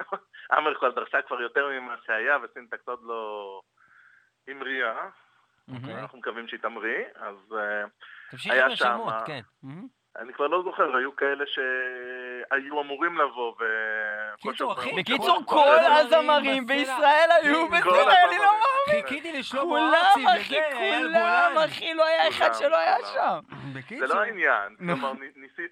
אמרקלט דרשה כבר יותר ממה שהיה, וסינטקס עוד לא המריאה. מהמם. אנחנו מקווים שהיא תמריא, אז אה, היה השמות, שמה- כן. אני כבר לא זוכר, היו כאלה שהיו אמורים לבוא ו... בקיצור, כל הזמרים. בישראל היו כן, בסדר, אני לא חיכיתי לשלמה כולם, ארצי אחי, וזה, אייל כולם. אחי, לא היה אחד כולם, שלא היה כולם. שם. בקיצור. זה לא העניין. כלומר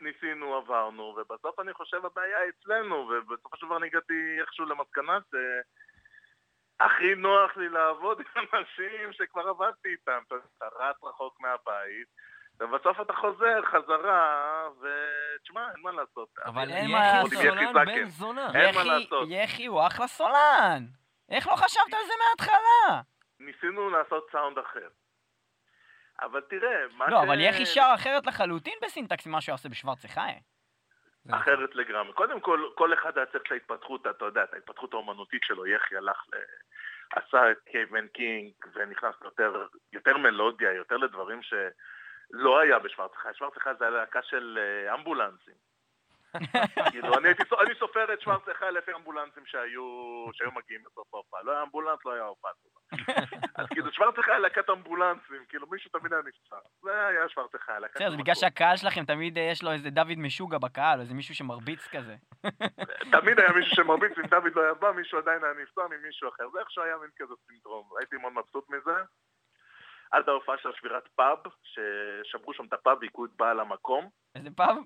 ניסינו, עברנו, ובסוף אני חושב הבעיה אצלנו, ובסופו של דבר אני הגעתי איכשהו למסקנה שהכי נוח לי לעבוד עם אנשים שכבר עבדתי איתם, אתה רץ רחוק מהבית, ובסוף אתה חוזר חזרה, ותשמע, אין מה לעשות. אבל אין מה עוד עם יחי הסולן זקן. בן זונה. אין מה יחי, לעשות. יחי הוא אחלה סולן. איך לא חשבת על זה מההתחלה? ניסינו לעשות סאונד אחר. אבל תראה, מה לא, ש- אבל יחי שר אחרת לחלוטין בסינטקס ממה שהוא עושה בשוורצחה. אחרת לגמרי. קודם כל, כל אחד היה צריך את ההתפתחות, אתה יודע, את ההתפתחות האומנותית שלו. יחי הלך ל... עשה את קייבן קינג, ונכנס יותר, יותר מלודיה, יותר לדברים שלא היה בשוורצחה. שוורצחה זה הלהקה של אה, אמבולנסים. כאילו, אני, סופר את שוורצחה לפי אמבולנסים שהיו, מגיעים בסוף ההופעה. לא היה אמבולנס, לא היה הופעה. אז כאילו, שוורצחה היה להקת אמבולנסים, כאילו, מישהו תמיד היה נפצע. זה היה שוורצחה, להקת בסדר, זה בגלל. שהקהל שלכם תמיד אה, יש לו איזה דוד משוגע בקהל, איזה מישהו שמרביץ כזה. תמיד היה מישהו שמרביץ, אם דוד לא היה בא, מישהו עדיין היה נפצע ממישהו אחר. זה איכשהו היה מין כזה סינדרום, הייתי מאוד מבסוט מזה. עד ההופעה של שבירת פאב, ששברו שם את הפאב והיכו את בעל המקום. איזה פעם?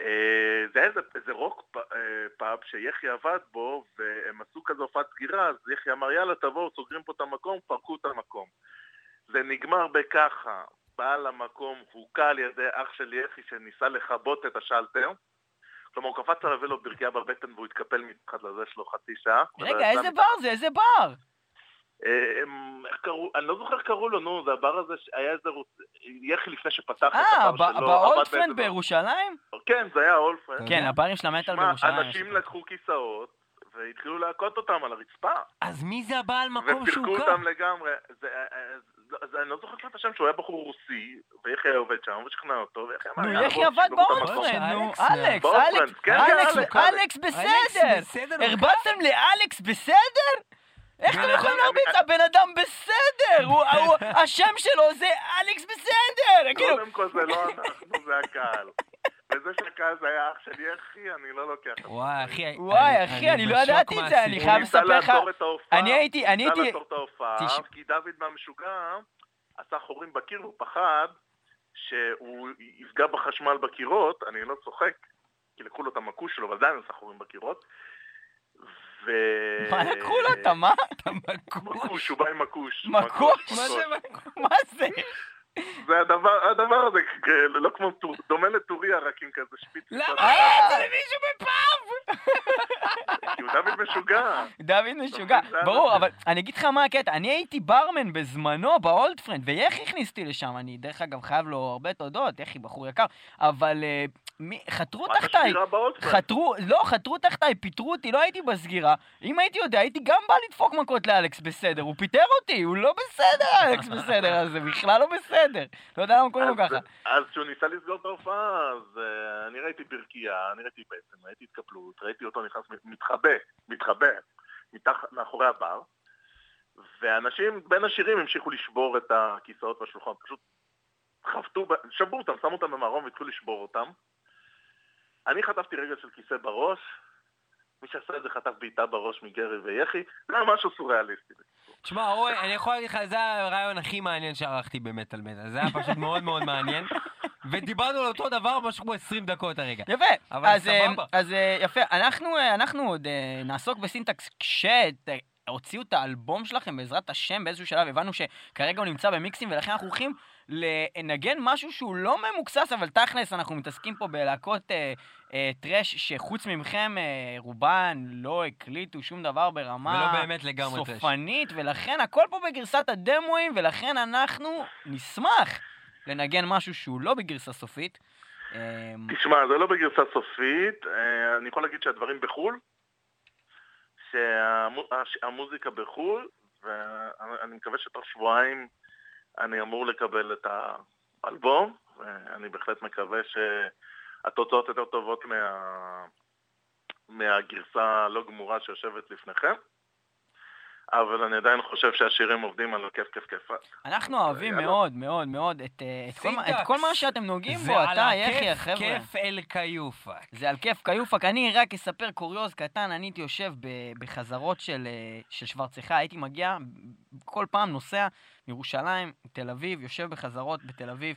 אה, זה היה איזה, רוק פ- אה, פאב שיחי עבד בו, והם עשו כזה הופעת סגירה, אז יחי אמר, יאללה, תבואו, סוגרים פה את המקום, פרקו את המקום. זה נגמר בככה, בעל המקום הוכה על ידי אח של יחי שניסה לכבות את השלטר. כלומר, הוא קפץ עליו לו ברכייה בבטן והוא התקפל מתחת לזה שלו חצי שעה. ולא רגע, איזה. בר זה? איזה בר? אה, איך קראו, אני לא זוכר איך קראו לו, נו, זה הבר הזה, היה איזה רוץ... יחי לפני שפתח את אה, הבר שלו. ב Old Friend עבד באיזה בירושלים? כן, זה היה Old Friend. כן, הברים של המטאל שמע, בירושלים. אנשים לקחו כיסאות והתחילו להכות אותם על הרצפה. אז מי זה הבעל מקום שהוא ופירקו קם? אותם לגמרי. זה, אה, זה, אני לא זוכר כבר את השם שהוא היה בחור רוסי, ויחי היה עובד שם, ושכנע אותו, ויחי אמר, נו, "יאללה, יחי עבד תשברו את המקום." ב Old Friend, נו, אלכס, אלכס, ב Old Friend, אלכס, כן, אלכס, אלכס! בסדר, הרבצתם לאלכס בסדר? איך אתם בן יכולים אדם- להרביץ? הבן אדם בסדר! השם שלו זה אלכס בסדר! כאילו, קודם כל זה לא אנחנו, זה הקהל. וזה שהקהל זה היה אח של יחי, אני לא לוקח את זה. וואי, אחי, וואי, אחי, אני לא ידעתי את זה, אני. חייב הוא ניסה לספר לך- לעצור את ההופעה. אני הייתי, אני ניסה הייתי... לעצור את ההופעה, כי דוד מהמשוגע עשה חורים בקיר והוא פחד שהוא יפגע בחשמל בקירות, אני לא צוחק, כי לקחו לו את המקוש שלו, אבל עדיין עשה חורים בקירות. ו... מה לקחו לו? אתה מה? מקוש, הוא בא עם מקוש. מקוש? מה זה מקוש? מה זה? זה הדבר, הדבר הזה, לא כמו, דומה לטוריה, רק עם כזה שפיץ. למה? מצד אה. זה למישהו בפאב! כי הוא דוד משוגע. דוד משוגע, ברור. אבל אני אגיד לך מה הקטע, אני הייתי ברמן בזמנו ב Old Friend, ויחי הכניס אותי לשם, אני דרך אגב חייב לו הרבה תודות, יחי הוא בחור יקר, אבל אה, מי- חתרו תחתיי? חתרו, לא, חתרו תחתיי, פיטרו אותי, לא הייתי בסגירה. אם הייתי יודע, הייתי גם בא לדפוק מכות לאלכס בסדר. הוא פיטר אותי, הוא לא בסדר, אלכס בסדר, אז זה בכלל לא בסדר. לא יודע למה קוראים לו ככה. אז כשהוא ניסה לסגור את ההופעה, אז אה, אני ראיתי ברכייה, אני ראיתי בטן, ראיתי התקפלות, ראיתי אותו נכנס מתחבא, מתחבא, מתחת, מאחורי הבר, ואנשים בין השירים המשיכו לשבור את הכיסאות והשולחן, פשוט חבטו, שברו אותם, שמו אותם במרום והתחילו לשבור אותם. אני חטפתי רגל של כיסא בראש, מי שעשה את זה חטף בעיטה בראש מגרי ויחי, זה היה משהו סוריאליסטי. תשמע, אורי, אני יכול להגיד לך, זה הרעיון הכי מעניין שערכתי במטאל מטאל. זה היה פשוט מאוד מאוד מעניין. ודיברנו על אותו דבר משהו כמו 20 דקות הרגע. יפה, אבל אז, אה, סבבה. אז אה, יפה, אנחנו, אה, אנחנו עוד נעסוק בסינטקס כשהוציאו את האלבום שלכם בעזרת השם באיזשהו שלב, הבנו שכרגע הוא נמצא במיקסים ולכן אנחנו הולכים לנגן משהו שהוא לא ממוקסס, אבל תכלס אנחנו מתעסקים פה בלהקות אה, אה, טרש שחוץ ממכם אה, רובן לא הקליטו שום דבר ברמה ולא באמת לגמרי טרש. סופנית, ולכן הכל פה בגרסת הדמואים, ולכן אנחנו נשמח לנגן משהו שהוא לא בגרסה סופית. אה, תשמע, זה לא בגרסה סופית, אה, אני יכול להגיד שהדברים בחו"ל, שהמוזיקה בחו"ל, ואני מקווה שתוך שבועיים אני אמור לקבל את האלבום, ואני בהחלט מקווה שהתוצאות יותר טובות מה... מהגרסה הלא גמורה שיושבת לפניכם. אבל אני עדיין חושב שהשירים עובדים על כיף כיף כיף. אנחנו אוהבים יאללה. מאוד מאוד מאוד את, אה, את, כל, מה- את סינטקס. כל מה שאתם נוגעים זה בו, על אתה, הכיף, יחי, החבר'ה. כיף אל כיופק. זה על כיף כיופק. אני רק אספר קוריוז קטן, אני הייתי יושב בחזרות של, אה, של שוורצחה, הייתי מגיע, כל פעם נוסע מירושלים, תל אביב, יושב בחזרות בתל אביב.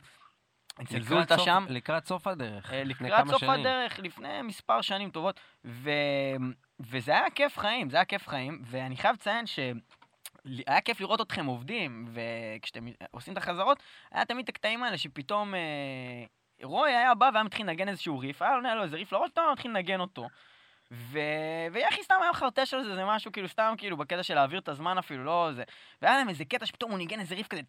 אצל לקראת זולטה סוף- שם. לקראת סוף הדרך. אה, לפני לקראת כמה סוף שנים. הדרך, לפני מספר שנים טובות, ו... וזה היה כיף חיים, זה היה כיף חיים, ואני חייב לציין ש... היה כיף לראות אתכם עובדים, וכשאתם עושים את החזרות, היה תמיד את הקטעים האלה שפתאום אה, רוי היה בא והיה מתחיל לנגן איזשהו ריף, היה עונה לו איזה ריף לראש, פתאום היה מתחיל לנגן אותו. ו... ויחי סתם היה מחרטש על זה, זה משהו כאילו סתם כאילו בקטע של להעביר את הזמן אפילו, לא זה. והיה להם איזה קטע שפתאום הוא ניגן איזה ריף כזה,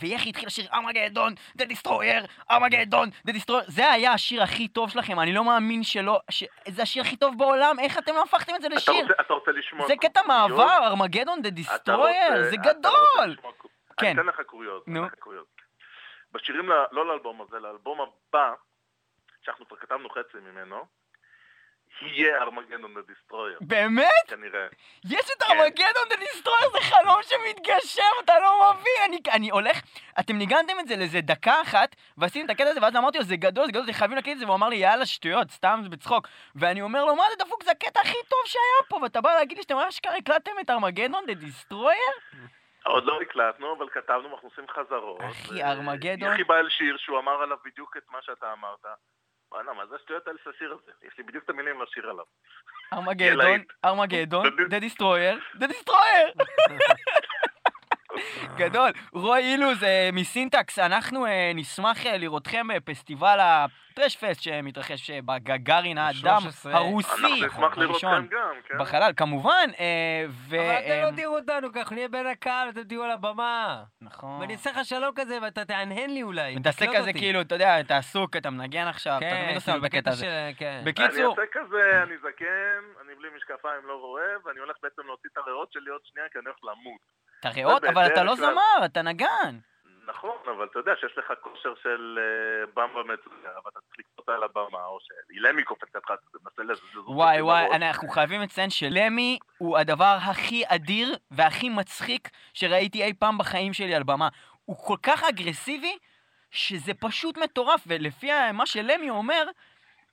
ויחי התחיל לשיר Armageddon, the destroyer, Armageddon, the destroyer, זה היה השיר הכי טוב שלכם, אני לא מאמין שלא, ש... זה השיר הכי טוב בעולם, איך אתם לא הפכתם את זה לשיר? אתה רוצה לשמוע... זה קטע? מעבר, Armageddon the destroyer, רוצה- זה גדול! כן. אני אתן לך קוריוז, נו. בשירים, לא לאלבום הזה, לאלבום הבא, שאנחנו כבר כתבנו חצי ממנו, יהיה Armageddon the destroyer, באמת? כנראה. יש את כן. Armageddon the destroyer, זה חלום שמתגשם, אתה לא מבין, אני, אני הולך, אתם ניגנתם את זה לאיזה דקה אחת, ועשיתם את הקטע הזה, ואז אמרתי לו, זה גדול, זה גדול, זה חייבים להקליט את זה, והוא אמר לי, יאללה, שטויות, סתם זה בצחוק. ואני אומר לו, מה זה דפוק, זה הקטע הכי טוב שהיה פה, ואתה בא להגיד לי שאתם אשכרה הקלטתם את Armageddon the destroyer? עוד לא הקלטנו, אבל כתבנו, ואנחנו עושים חזרות. אחי, ארמגדון. יחי בא אל שיר שהוא אמר עליו בדיוק את מה שאתה אמרת. וואלה, מה זה השטויות האלה של השיר הזה? יש לי בדיוק את המילים לשיר עליו. ארמגדון. ארמגדון, דה דיסטרויר, דה דיסטרויר! גדול. רוי אילוז אה, מסינטקס, אנחנו אה, נשמח אה, לראותכם בפסטיבל הטרש פסט שמתרחש בגגארין האדם 13. הרוסי אנחנו נשמח לראות הראשון כן? בחלל, כמובן. ו... אבל אתם לא תראו אותנו, ככה אנחנו נהיה בין הקהל, אתם תהיו על הבמה. נכון. ואני אעשה לך שלום כזה, ואתה תהנהן לי אולי. ותעשה תקלוט כזה. כאילו, אתה יודע, אתה עסוק, אתה מנגן עכשיו, אתה כן, תמיד עושה כאילו את הקטע הזה. כן. אני בקיצור, עושה כזה, אני זקן, אני בלי משקפיים לא רואה, ואני הולך בעצם להוציא את הריאות שלי עוד שנייה, כי אני הולך למות. אתה ריאות, אבל אתה לא. זמר, אתה נגן. נכון, אבל אתה יודע שיש לך כושר של אה, במבה מצויה, ואתה צריך לקפוץ על הבמה, או שאילמי קופץ אתה מנסה לזוז וואי וואי. אנחנו חייבים לציין שלמי הוא הדבר הכי אדיר והכי מצחיק שראיתי אי פעם בחיים שלי על במה. הוא כל כך אגרסיבי, שזה פשוט מטורף, ולפי מה שלמי אומר,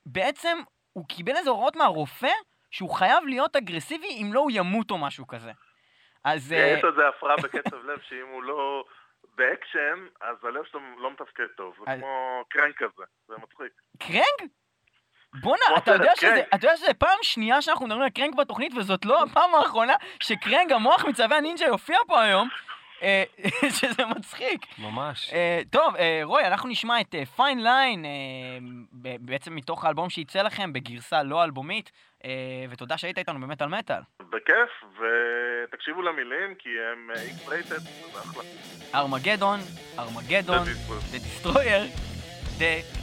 בעצם הוא קיבל איזה הוראות מהרופא, שהוא חייב להיות אגרסיבי, אם לא הוא ימות או משהו כזה. אז... אה, יש איזה הפרעה בקצב לב, שאם הוא לא באקשן, אז הלב שלו לא מתפקד טוב. זה כמו Crank כזה, זה מצחיק. Krang? בואנה, אתה יודע שזה, Krang. אתה יודע שזה פעם שנייה שאנחנו מדברים על Krang בתוכנית, וזאת לא הפעם האחרונה ש Krang, המוח מצבי הנינג'ה, יופיע פה היום, אה, שזה מצחיק. ממש. אה, טוב, אה, רוי, אנחנו נשמע את Fine Line, בעצם מתוך האלבום שיצא לכם בגרסה לא אלבומית. אה, ותודה שהיית איתנו באמת על מטאל. בכיף, ותקשיבו למילים, כי הם X-rated, זה אחלה. Armageddon, ארמגדון, זה The Destroyer, The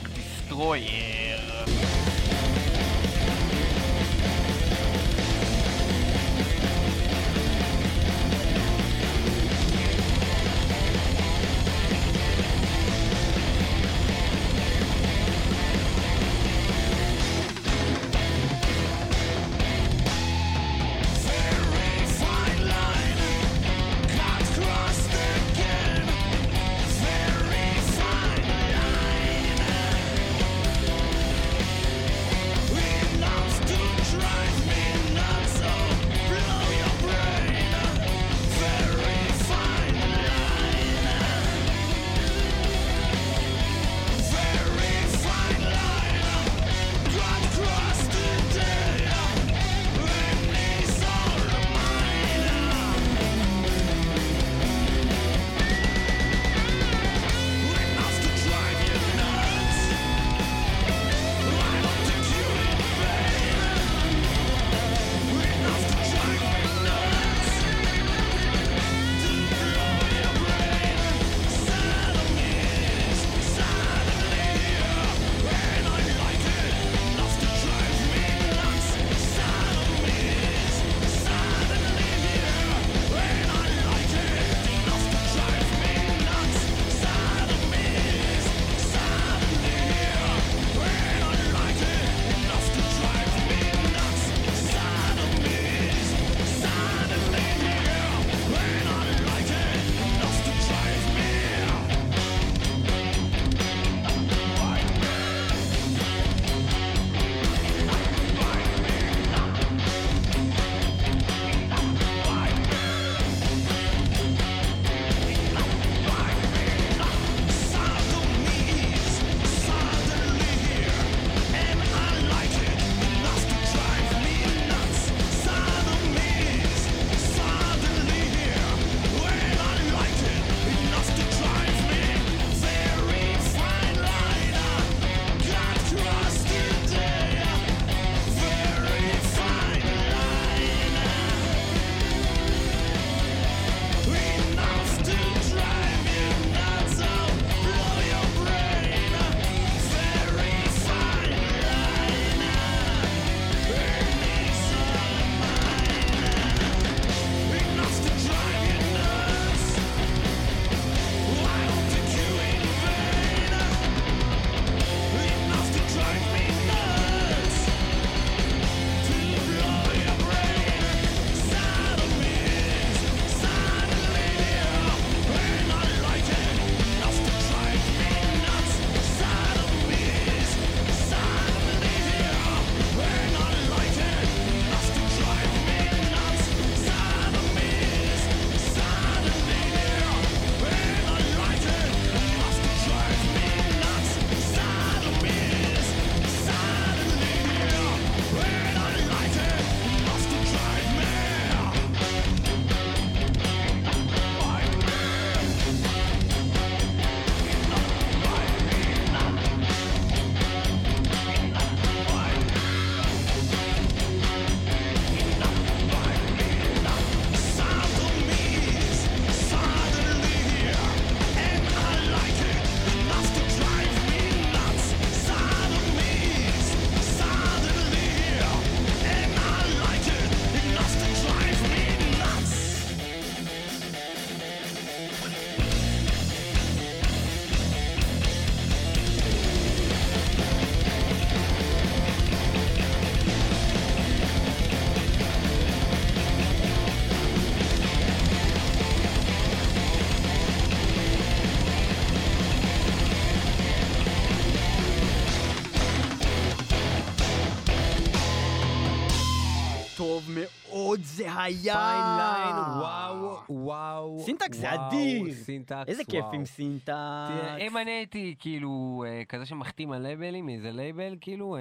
זה היה. Fine Line, וואו, וואו. סינטקס זה אדיר. סינטקס, איזה כיף. עם סינטקס. תראה, אם אני הייתי כאילו אה, כזה שמחתים על לייבלים, מאיזה לייבל, כאילו, אה,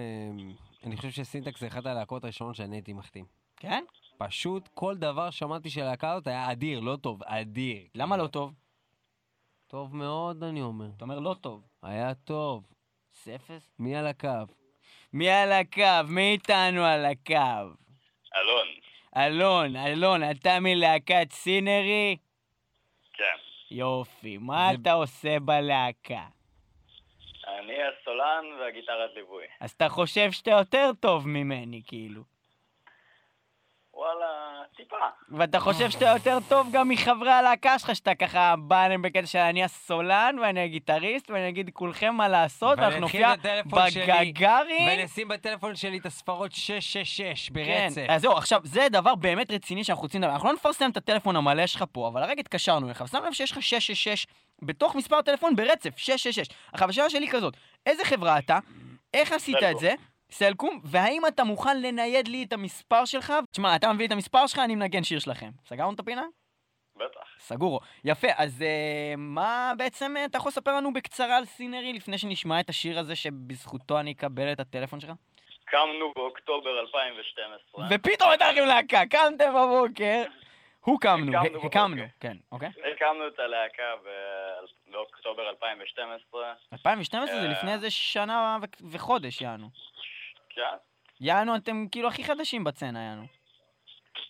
אני חושב שסינטקס זה אחת הלהקות הראשונות שאני הייתי מחתים. כן? פשוט כל דבר שמעתי של הלהקה הזאת היה אדיר, לא טוב, אדיר. למה לא טוב? טוב מאוד, אני אומר. אתה אומר לא טוב. היה טוב. ספס? מי על הקו? מי על הקו? מי איתנו על הקו? אלון. אלון, אלון, אתה מלהקת סינרי? כן. יופי, מה זה- אתה עושה בלהקה? אני הסולן והגיטרת ליווי. אז אתה חושב שאתה יותר טוב ממני, כאילו. וואלה, טיפה. ואתה חושב שאתה יותר טוב גם מחברי הלהקה שלך, שאתה ככה בא אליהם בקטע של אני הסולן ואני הגיטריסט ואני אגיד כולכם מה לעשות ואנחנו נופיע בטלפון שלי, בגגארים. ונשים בטלפון שלי את הספרות 666 כן, ברצף. אז זהו, עכשיו, זה דבר באמת רציני שאנחנו רוצים לדבר. אנחנו לא נפרסם את הטלפון המלא שלך פה, אבל הרגע התקשרנו אליך, ושם לב שיש לך 666 בתוך מספר טלפון ברצף, 666. עכשיו, השאלה שלי כזאת, איזה חברה אתה? איך עשית את. זה? סלקום, והאם אתה מוכן לנייד לי את המספר שלך? תשמע, אתה מביא את המספר שלך, אני מנגן שיר שלכם. סגרנו את הפינה? בטח. סגורו. יפה, אז אה, מה בעצם אה, אתה יכול לספר לנו בקצרה על סינרי לפני שנשמע את השיר הזה שבזכותו אני אקבל את הטלפון שלך? קמנו באוקטובר 2012. ופתאום הייתה לכם להקה, קמתם בבוקר. הוקמנו, הקמנו ה- בבוקר. הקמנו, כן, אוקיי. הקמנו את הלהקה באוקטובר 2012. 2012 זה אה. לפני איזה שנה וחודש, יענו. כן, יענו, אתם כאילו הכי חדשים בצנה, יענו.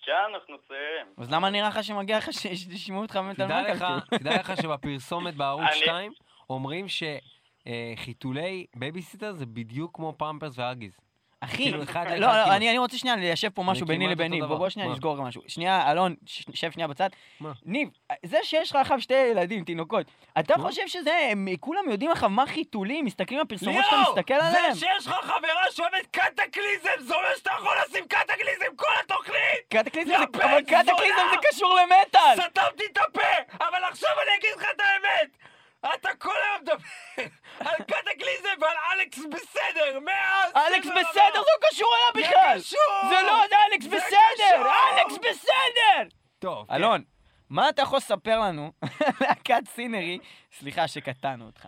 כן, אנחנו צעירים. אז למה נראה לך שמגיע לך שישמעו אותך באמת על כאילו? תדע לך שבפרסומת בערוץ אני- 2 אומרים שחיתולי בייביסיטר זה בדיוק כמו פמפרס והאגיס. אחי, כאילו, לאחד לא, לא, כמעט. אני רוצה שנייה ליישב פה משהו ביני כמעט לביני. בוא שנייה? נסגור משהו. שנייה, אלון, שב שנייה בצד. מה? ניב, זה שיש לך עכשיו שתי ילדים, תינוקות, אתה חושב שזה, כולם יודעים לך מה חיתולים, מסתכלים על פרסומות שאתה מסתכל עליהם? זה שיש לך חברה שאוהבת Kataklysm, זה אומר שאתה יכול לשים Kataklysm כל התוכנית! Kataklysm זה, אבל Kataklysm! זה קשור למטאל! סתמתי את הפה! אבל עכשיו אני אגיד לך את האמת! אתה כל היום מדבר על קטקליזם ועל אלכס בסדר, מאז... אלכס בסדר. זה לא קשור זה אליה בכלל! קשור! זה לא עוד אלכס זה בסדר! אלכס בסדר! טוב, כן. אלון, מה אתה יכול לספר לנו על להקת סינרי? סליחה שקטענו אותך.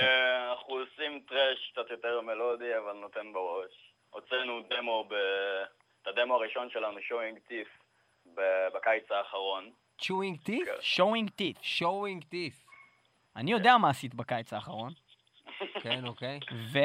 אה, אנחנו עושים טראש קצת יותר מלודי, אבל נותן בראש. הוצאנו דמו. את הדמו הראשון שלנו, showing teeth, ב- בקיץ האחרון. Showing Teeth? showing teeth. Showing Teeth. אני יודע מה עשית בקיץ האחרון, כן, אוקיי. ו...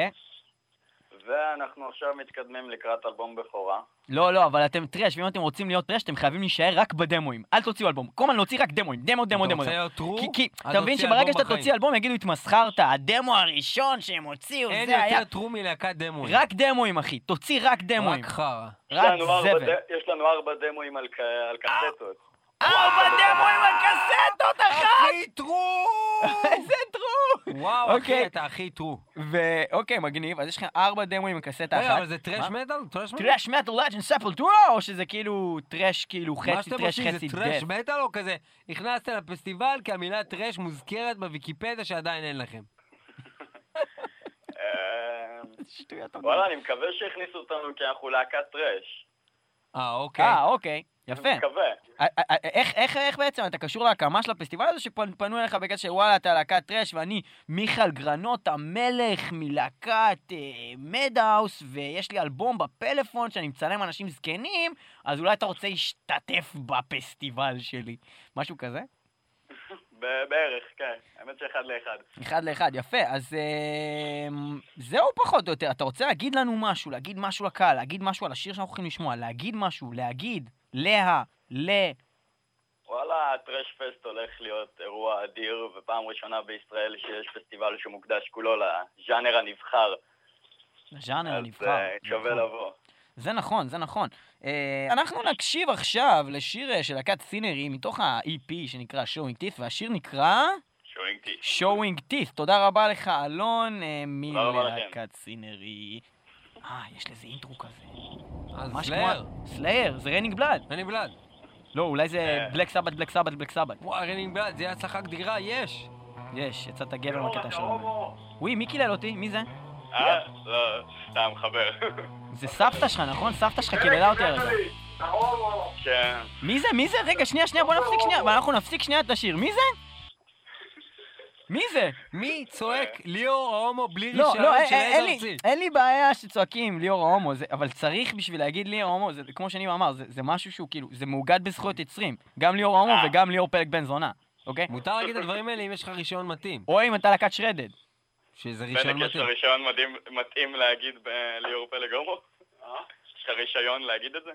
ואנחנו עכשיו מתקדמים לקראת אלבום בכורה. לא, לא, אבל אתם thrash, ואם אתם רוצים להיות thrash, אתם חייבים להישאר רק בדמואים. אל תוציאו אלבום. כל הזמן להוציא רק דמואים. דמו, דמו, אתה דמו. רוצה דמו. להיות true? כי, אתה מבין שברגע שאתה. תוציא אלבום, יגידו, התמסחרת, הדמו הראשון שהם הוציאו, אין זה היה... יותר true מלהקת דמואים. רק דמואים, אחי. תוציא רק דמואים. רק חרא. רק זבל. יש לנו ארבע דמואים על על קסטות. ארבע דמואים על קסטות, אחת! הכי טרו! איזה טרו! וואו, אוקיי. אחי, אתה הכי טרו. ואוקיי, מגניב, אז יש לך ארבע דמואים עם קסטה רגע, אחת. אבל זה טרש מה? מטאל? טרש מטאל? טרש לג'נד ספל טורו, או שזה כאילו טרש כאילו מה חצי, שאתם טרש עושים חצי זה טרש דף? מטאל או כזה? נכנסתם לפסטיבל כי המילה טרש מוזכרת בוויקיפדיה שעדיין אין לכם. שטויות. וואלה, אני מקווה שהכניסו אותנו כי אנחנו להקת טראש. אה, אוקיי. אה, אוקיי, יפה. אני מקווה. א- א- א- איך, איך, איך בעצם אתה קשור להקמה של הפסטיבל הזה שפנו אליך בקטע של וואלה אתה להקת טרש ואני מיכאל גרנות המלך מלהקת אה, מדהאוס ויש לי אלבום בפלאפון שאני מצלם אנשים זקנים אז אולי אתה רוצה להשתתף בפסטיבל שלי. משהו כזה? בערך, כן. האמת שאחד לאחד. אחד לאחד, יפה. אז אה, זהו פחות או יותר. אתה רוצה להגיד לנו משהו, להגיד משהו לקהל, להגיד משהו על השיר שאנחנו הולכים לשמוע, להגיד משהו, להגיד, לה, ל... וואלה, הטרש פסט הולך להיות אירוע אדיר, ופעם ראשונה בישראל שיש פסטיבל שמוקדש כולו לז'אנר הנבחר. הז'אנר אז הנבחר. אה, שווה נכון. לבוא. זה נכון, זה נכון. אה, אנחנו נקשיב עכשיו לשיר אה, של להקת סינרי מתוך ה-EP שנקרא Showing Teeth, והשיר נקרא Showing Teeth. Showing Teeth. תודה רבה לך, אלון, אה. מלהקת סינרי. אה, יש לזה אינטרו כזה. אז ממש Slayer. כמו... Slayer, זה Raining Blood. אני Blood. לא, אולי זה. Black Sabbath, Black Sabbath, Black Sabbath. וואי, Raining Blood, זה יהיה הצלחה אדירה, יש. יש, יצאת גבר מהקטע שלנו. וואי, מי קילל אותי? מי זה? אה? לא, סתם חבר. זה סבתא שלך, נכון? סבתא שלך קיללה אותי הרגע. כן. מי זה? מי זה? רגע, שנייה, שנייה, בוא נפסיק שנייה. אנחנו נפסיק שנייה את השיר. מי זה? מי זה? מי צועק ליאור ההומו בלי לא, רישיון לא, של אין עד אין לי, ארצי? אין לי בעיה שצועקים ליאור ההומו, אבל צריך בשביל להגיד ליאור ההומו, זה כמו שניב אמר, זה זה משהו שהוא כאילו, זה מאוגד בזכויות יוצרים. גם ליאור ההומו אה. וגם ליאור פלג בן זונה, אוקיי? מותר להגיד את הדברים האלה אם יש לך רישיון מתאים. או אם אתה להקת שרדד. שזה רישיון יש לך מתאים. רישיון מדהים- מתאים להגיד ב- ליאור פלג הומו? יש לך רישיון להגיד את זה?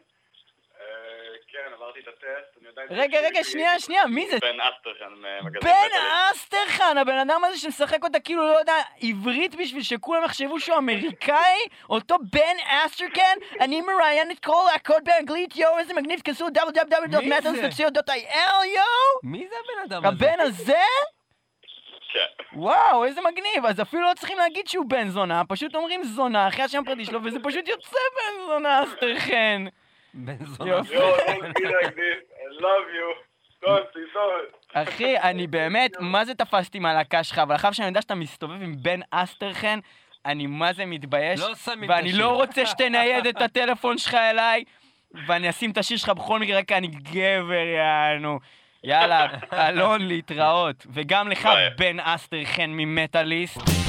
כן, עברתי את הטסט, אני יודע... רגע, רגע, שנייה, שנייה, מי זה? בן אסטרחן מגזין בן אסטרחן, הבן אדם הזה שמשחק אותה כאילו לא יודע עברית בשביל שכולם יחשבו שהוא אמריקאי? אותו בן אסטרחן? אני מראיין את כל להקות באנגלית, יואו, איזה מגניב, כנסו www.metals.co.il, יואו! מי זה הבן אדם הזה? הבן הזה? וואו, איזה מגניב, אז אפילו לא צריכים להגיד שהוא בן זונה, פשוט אומרים זונה אחרי השם הפרטי שלו, וזה פשוט יוצא בן זונה אסטרחן. בן זונה. יופי. Yo, don't be like this. I love you. Don't be sorry. אחי, אני באמת, מה זה תפסתי מהלהקה שלך, אבל עכשיו שאני יודע שאתה מסתובב עם בן אסטרחן, אני מה זה מתבייש, לא שמים את ואני. לא רוצה שתנייד את הטלפון שלך אליי, ואני אשים את השיר שלך בכל מקרה, רק כי אני גבר, יענו. יאללה, אלון, להתראות. וגם לך. בן אסטרחן ממטאליסט.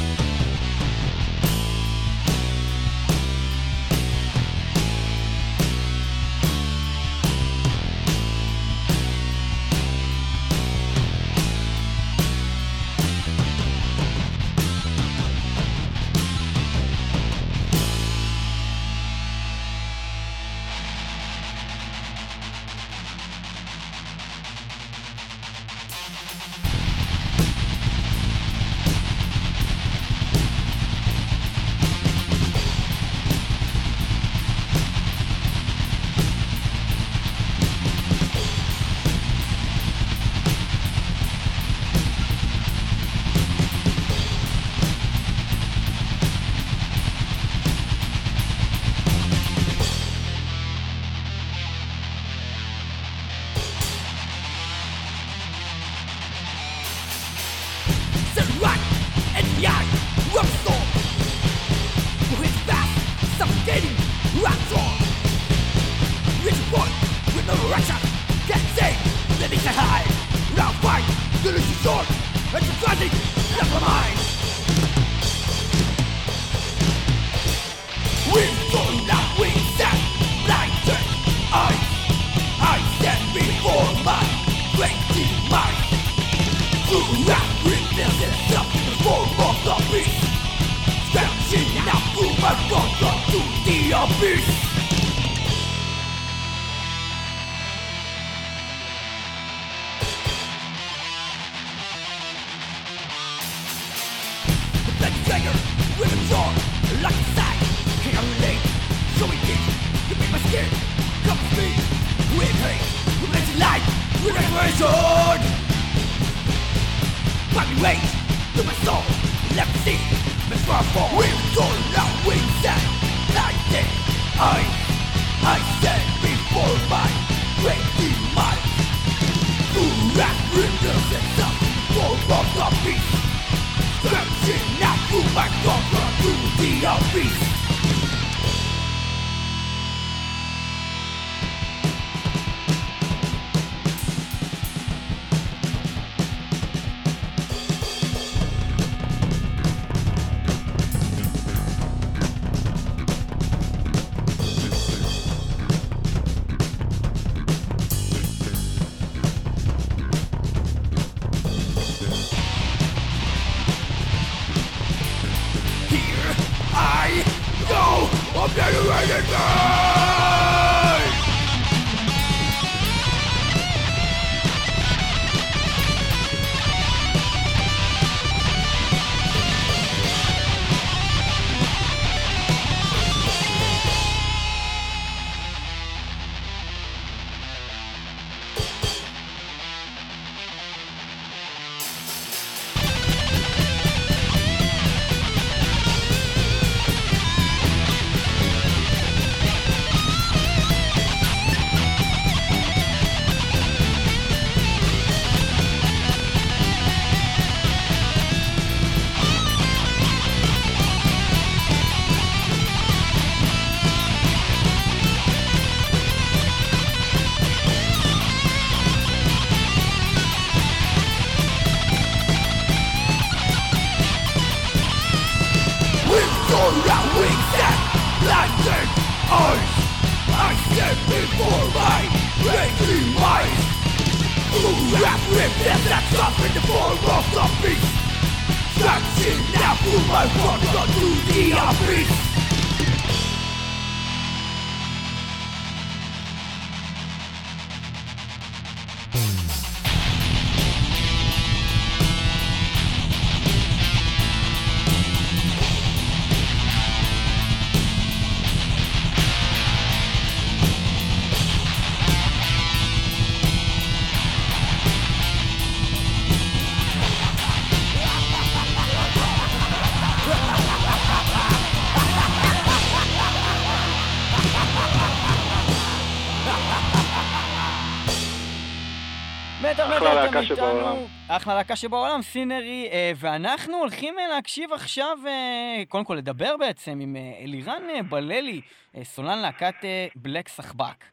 אחלה להקה שבעולם, סינרי, אה, ואנחנו הולכים אה, להקשיב עכשיו, אה, קודם כל לדבר בעצם עם אלירן בללי, סולן להקת בלק סחבק.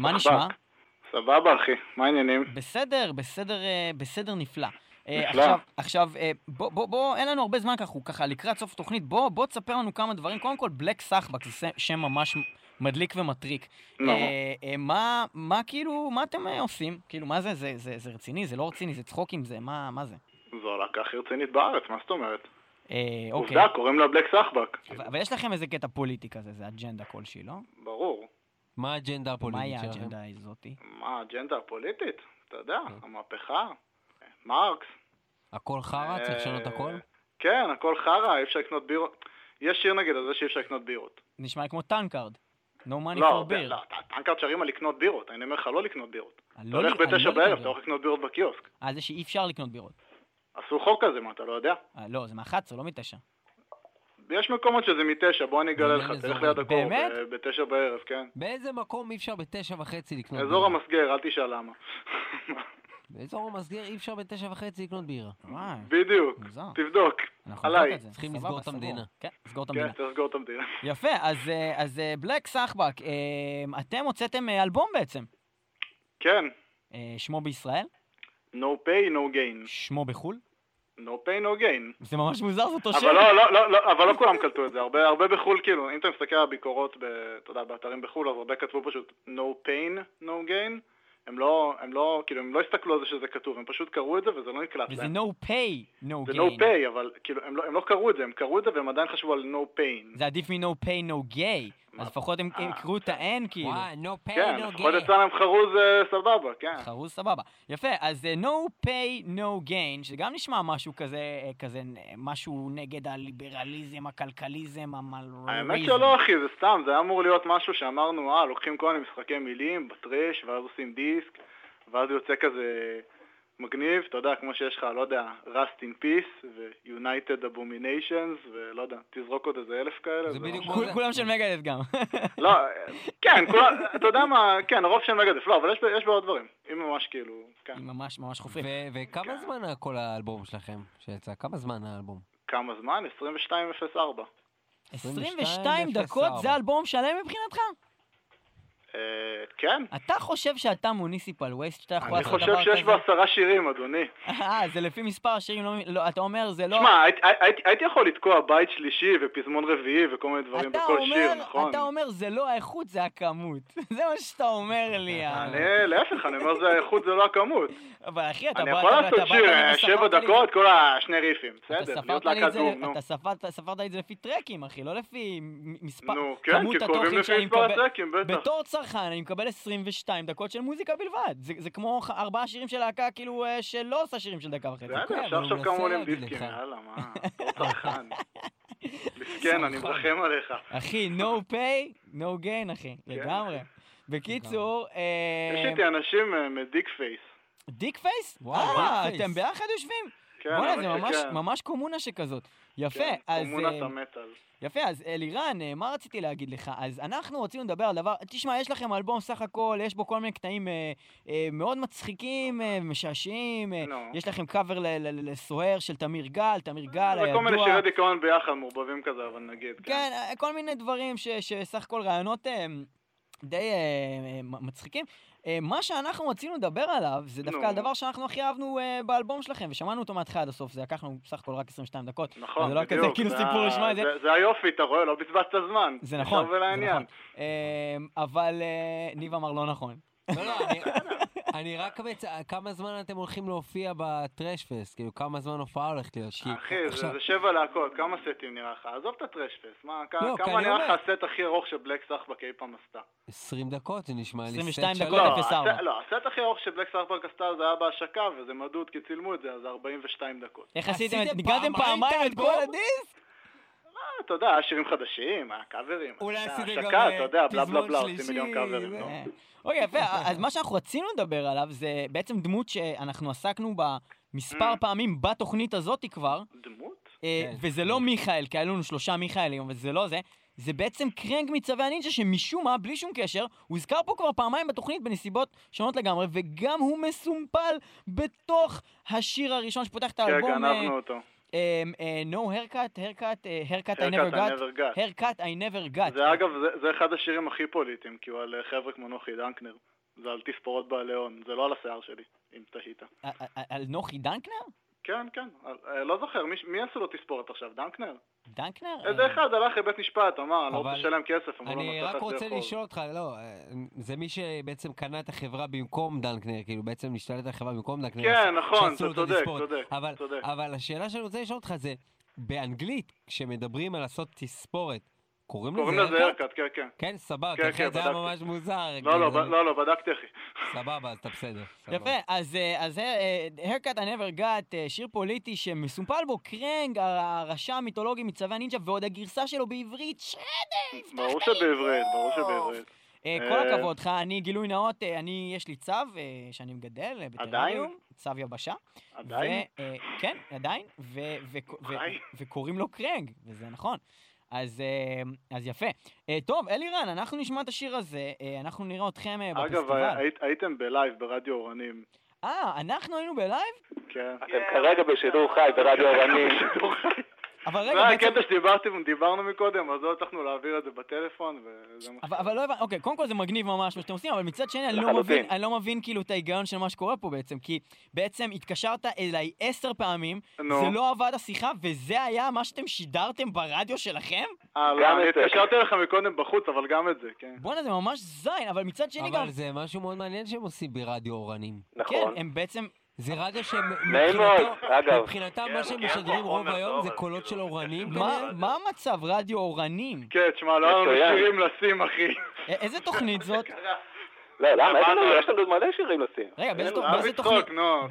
מה. נשמע? סבבה, אחי, מה העניינים? בסדר, בסדר, בסדר נפלא. נפלא. עכשיו, עכשיו, בוא, בוא, בוא, אין לנו הרבה זמן ככה, הוא ככה לקראת סוף התוכנית, בוא, בוא תספר לנו כמה דברים. קודם כל, בלק סחבק, זה שם ממש מדליק ומטריק. נו. אה, אה, מה, מה כאילו, מה אתם אה, עושים? כאילו, מה זה? זה, זה, זה רציני? זה לא רציני? זה צחוקים? זה, מה, מה זה? זו הלהקה הכי רצינית בארץ, מה זאת אומרת? אה, אוקיי. עובדה, קוראים לה Black סחבק. אבל, אבל יש לכם איזה קטע פוליטי כזה, זה אג'נדה כלשהי, לא? ברור. מה האג'נדה הפוליטית שלכם? האג'נדה הזאתי? מה האג'נדה הפוליטית? אתה יודע. המהפכה, מרקס. הכל חרא? צריך לשנות הכל? כן, הכל חרא, אי אפשר לקנות בירות. יש שיר נגיד על זה שאי אפשר לקנות בירות. נשמע כמו Tankard. No money לא, for beer. לא, Tankard שרים על לקנות בירות, אני אומר לך לא לקנות בירות. אתה לא הולך בתשע לא בערב, אתה הולך לקנות בירות בקיוסק. אה, זה שאי אפשר לקנות בירות. עשו חוק כזה, מה, אתה לא יודע? אה, לא, זה מ-11, לא מתשע. יש מקומות שזה מתשע, בוא אני אגלה לך, תלך. ליד הקור, באמת? ב- בתשע בערב, כן. באיזה מקום אי אפשר בתשע וחצי לקנות אזור בירה? המסגר, אל תשאל למה. באזור המסגר אי אפשר בתשע וחצי לקנות בירה. בדיוק. תבדוק. עליי. צריכים לסגור את. המדינה. כן, לסגור את כן. צריך לסגור את המדינה. יפה, אז, אה, אז אה, בלק סחבק, אה, אתם הוצאתם אלבום בעצם. כן, שמו בישראל? no pay, no gain. שמו בחו"ל? no pay, no gain. זה ממש מוזר, זה אותו שם. אבל לא, לא, לא, אבל לא כולם קלטו את זה, הרבה, הרבה בחו"ל, כאילו, אם אתה מסתכל על הביקורות, אתה יודע, באתרים בחו"ל, אז הרבה כתבו פשוט no pain, no gain. הם לא, הם לא, כאילו, הם לא הסתכלו על זה שזה כתוב, הם פשוט קראו את זה וזה לא נקלט וזה להם. no pay, no זה gain. no pay, אבל כאילו, הם לא, הם לא קראו את זה, הם קראו את זה והם עדיין חשבו על no pain. זה עדיף מ-no pay, no gay. אז לפחות הם אה, יקראו את ה-N כאילו. וואי, no pay, כן, no לפחות gain. אצלם הם חרוז אה, סבבה, כן. חרוז סבבה. יפה, אז אה, no pay, no gain, שגם נשמע משהו כזה, אה, כזה, משהו נגד הליברליזם, הכלכליזם, המלריזם. האמת שלא אחי, זה סתם, זה היה אמור להיות משהו שאמרנו, אה, לוקחים כל מיני משחקי מילים בטרש, ואז עושים דיסק, ואז יוצא כזה מגניב, אתה יודע, כמו שיש לך, לא יודע, Rust in Peace, ו-United Abominations, ולא יודע, תזרוק עוד איזה אלף כאלה. זה בדיוק משהו. כול- כולם של מגדס גם. לא, כן, כולם, אתה יודע מה, כן, הרוב של מגדף, לא, אבל יש יש בעוד דברים, אם ממש כאילו, כן. היא ממש ממש חופרים. וכמה זמן כל האלבום שלכם שיצא? כמה זמן האלבום? כמה זמן? 22.04. 22 22.04. דקות זה אלבום שלם מבחינתך? אה, כן, אתה חושב שאתה מוניסיפל וייסט, שאתה יכול אני לעשות חושב דבר שיש בו כזה? עשרה שירים, אדוני. אה, זה לפי מספר השירים, לא- לא, אתה אומר זה לא... תשמע, הייתי- יכול לתקוע בית שלישי ופזמון רביעי וכל מיני דברים בכל שיר, נכון? אתה אומר זה לא האיכות, זה הכמות. זה מה שאתה אומר לי. יענו. אני, להפך, אני אומר זה האיכות, זה לא הכמות. אבל אחי, אתה אני בא... יכול אתה- לעשות שיר, אה, שבע דקות, כל השני ריפים, בסדר, להיות דום, נו. אתה ספרת, לי את זה לפי טרקים, אחי, לא לפי מספר, נו, כן, כי קובעים לפי מספר. הטרקים, בטח. בתור צרכן אני מקבל 22 דקות של מוזיקה בלבד. זה, זה כמו ארבעה שירים של להקה כאילו אה, שלא עושה שירים של דקה וחצי. בסדר, אבל עכשיו עכשיו כמה עולים דיסקים. יאללה, מה, צרכן. מסכן, אני מרחם עליך. אחי, no pain, no gain, אחי, כן. לגמרי. בקיצור, יש איתי אנשים אה, מ Dick Face. Dick Face? וואו, אה. אתם ביחד יושבים? כן, בוא'נה, זה ממש- קומונה שכזאת. יפה, כן, אז... קומונת אה, המטאל. יפה, אז אלירן, אה, מה רציתי להגיד לך? אז אנחנו רצינו לדבר על דבר, תשמע, יש לכם אלבום סך הכל, יש בו כל מיני קטעים אה, אה, מאוד מצחיקים, אה, משעשעים, אה, נו. יש לכם קאבר לסוהר של תמיר גל, תמיר גל זה הקרימינל הידוע. שירי דיכאון ביחד, מעורבבים כזה, אבל נגיד. כן, אה, כל מיני דברים שסך הכל רעיונות אה, די אה, אה, מצחיקים. אה, מה שאנחנו רצינו לדבר עליו, זה דווקא. הדבר שאנחנו הכי אהבנו אה, באלבום שלכם, ושמענו אותו מההתחלה עד הסוף, זה לקח לנו בסך הכל רק 22 דקות. נכון, זה לא בדיוק. כזה כאילו זה סיפור לשמוע את זה. זה- זה היופי, אתה רואה? לא בזבזת זמן. זה נכון, זה ולעניין. נכון. אמ, אבל אה, ניב אמר לא נכון. לא, לא, אני- רק מצ... כמה זמן אתם הולכים להופיע בטרש פסט? כאילו, כמה זמן הופעה הולכת להיות? אחי, זה- עכשיו- זה שבע להקות, כמה סטים נראה לך? עזוב את הטרש פסט, מה, לא, כמה אני נראה לך הסט הכי ארוך שבלק סחבק אי פעם עשתה? 20 דקות, זה נשמע לי סט 22 שלם. דקות. לא, אפס ארבע. הסט- לא, הסט הכי ארוך שבלק סחבק עשתה זה היה בהשקה, וזה מדוד כי צילמו את זה, אז זה 42 דקות. איך עשיתם? ניגנתם פעמיים את כל? הדיסק? אה, אתה יודע, היה שירים חדשים, היה קאברים. עשיתם גם, השקה, אה, אתה יודע, בלה בלה בלה, עושים מיליון קאברים. אה. אוקיי, יפה. אז מה שאנחנו רצינו לדבר עליו זה בעצם דמות שאנחנו עסקנו בה מספר Mm. פעמים בתוכנית הזאת כבר, דמות? אה, כן. וזה לא מיכאל, כי היו לנו שלושה מיכאלים, אבל זה לא זה. זה בעצם קראנג מצבי הנינג'ה שמשום מה, בלי שום קשר, הוא הוזכר פה כבר פעמיים בתוכנית בנסיבות שונות לגמרי, וגם הוא מסומפל בתוך השיר הראשון שפותח את כן, האלבום. אה, גנבנו אותו. אה, אה, No haircut, haircut, אה, haircut I never I got, never got. haircut I never got. זה אגב, זה- זה אחד השירים הכי פוליטיים, כי הוא על אה, חבר'ה כמו נוחי דנקנר. זה על תספורות בעלי הון, זה לא על השיער שלי, אם תהית. על נוחי דנקנר? כן, כן, אה, לא זוכר, מי- מי עשו לו תספורת עכשיו, דנקנר? דנקנר? איזה אה, אחד הלך לבית משפט, אמר, אני לא רוצה לשלם כסף, אמרו לו, אני "נצטרך רק רוצה לאכול". לשאול אותך, לא, אה, זה מי שבעצם קנה את החברה במקום דנקנר, כאילו בעצם השתלט על החברה במקום דנקנר. כן, נכון, אתה את צודק. צודק, אבל- צודק. אבל השאלה שאני רוצה לשאול אותך זה, באנגלית, כשמדברים על לעשות תספורת, קוראים קוראים לזה לזה haircut? הרקת, כן, כן. כן, סבבה, כן, כן, זה היה. ממש מוזר. לא, כאילו, לא, זה- לא, לא, בדקתי אחי. סבבה, אז אתה בסדר. יפה, אז, אה, אז אה, haircut I never got, אה, שיר פוליטי שמסומפל בו קרנג, הרשע המיתולוגי מצווי הנינג'ה, ועוד הגרסה שלו בעברית, שדר! ברור שבעברית, ברור שבעברית. אה, כל אה, הכבוד לך, אני גילוי נאות, אה, אני, יש לי צו אה, שאני מגדל אה, בטרריום, צו יבשה. עדיין? אה, כן, עדיין. וקוראים לו קראנג, וזה נכון. אז, אה, אז יפה. אה, טוב, אלירן, אנחנו נשמע את השיר הזה, אה, אנחנו נראה אתכם אה, אגב, בפסטיבל. היית- הייתם בלייב ברדיו אורנים. אה, אנחנו היינו בלייב? כן. אתם כרגע בשידור חי ברדיו אורנים. אבל רגע, זה בעצם... הקטע שדיברתם- דיברנו מקודם, אז לא הצלחנו להעביר את זה בטלפון, וזה מה אבל, אבל לא הבנתי, אוקיי, קודם כל זה מגניב ממש מה שאתם עושים, אבל מצד שני אני לא. מבין, אני לא מבין כאילו את ההיגיון של מה שקורה פה בעצם, כי בעצם התקשרת אליי עשר פעמים. זה לא עבד השיחה, וזה היה מה שאתם שידרתם ברדיו שלכם? אה, לא, אני. התקשרתי אליך מקודם בחוץ, אבל גם את זה, כן. בואנה, זה ממש זין, אבל מצד שני גם... אבל זה משהו מאוד מעניין שהם עושים ברדיו אורנים. כן, נכון. הם בעצם... זה רדיו שהם, נעים מאוד, מבחינתו- אגב. מבחינתם כן, מה שהם כן, משדרים פה רוב היום זה קולות של אורנים כן. מה, המצב רדיו אורנים? כן, תשמע, לא היה לנו מצוין. שירים לשים, אחי. איזה תוכנית זאת? לא, למה? יש לנו- מלא שירים לשים. רגע,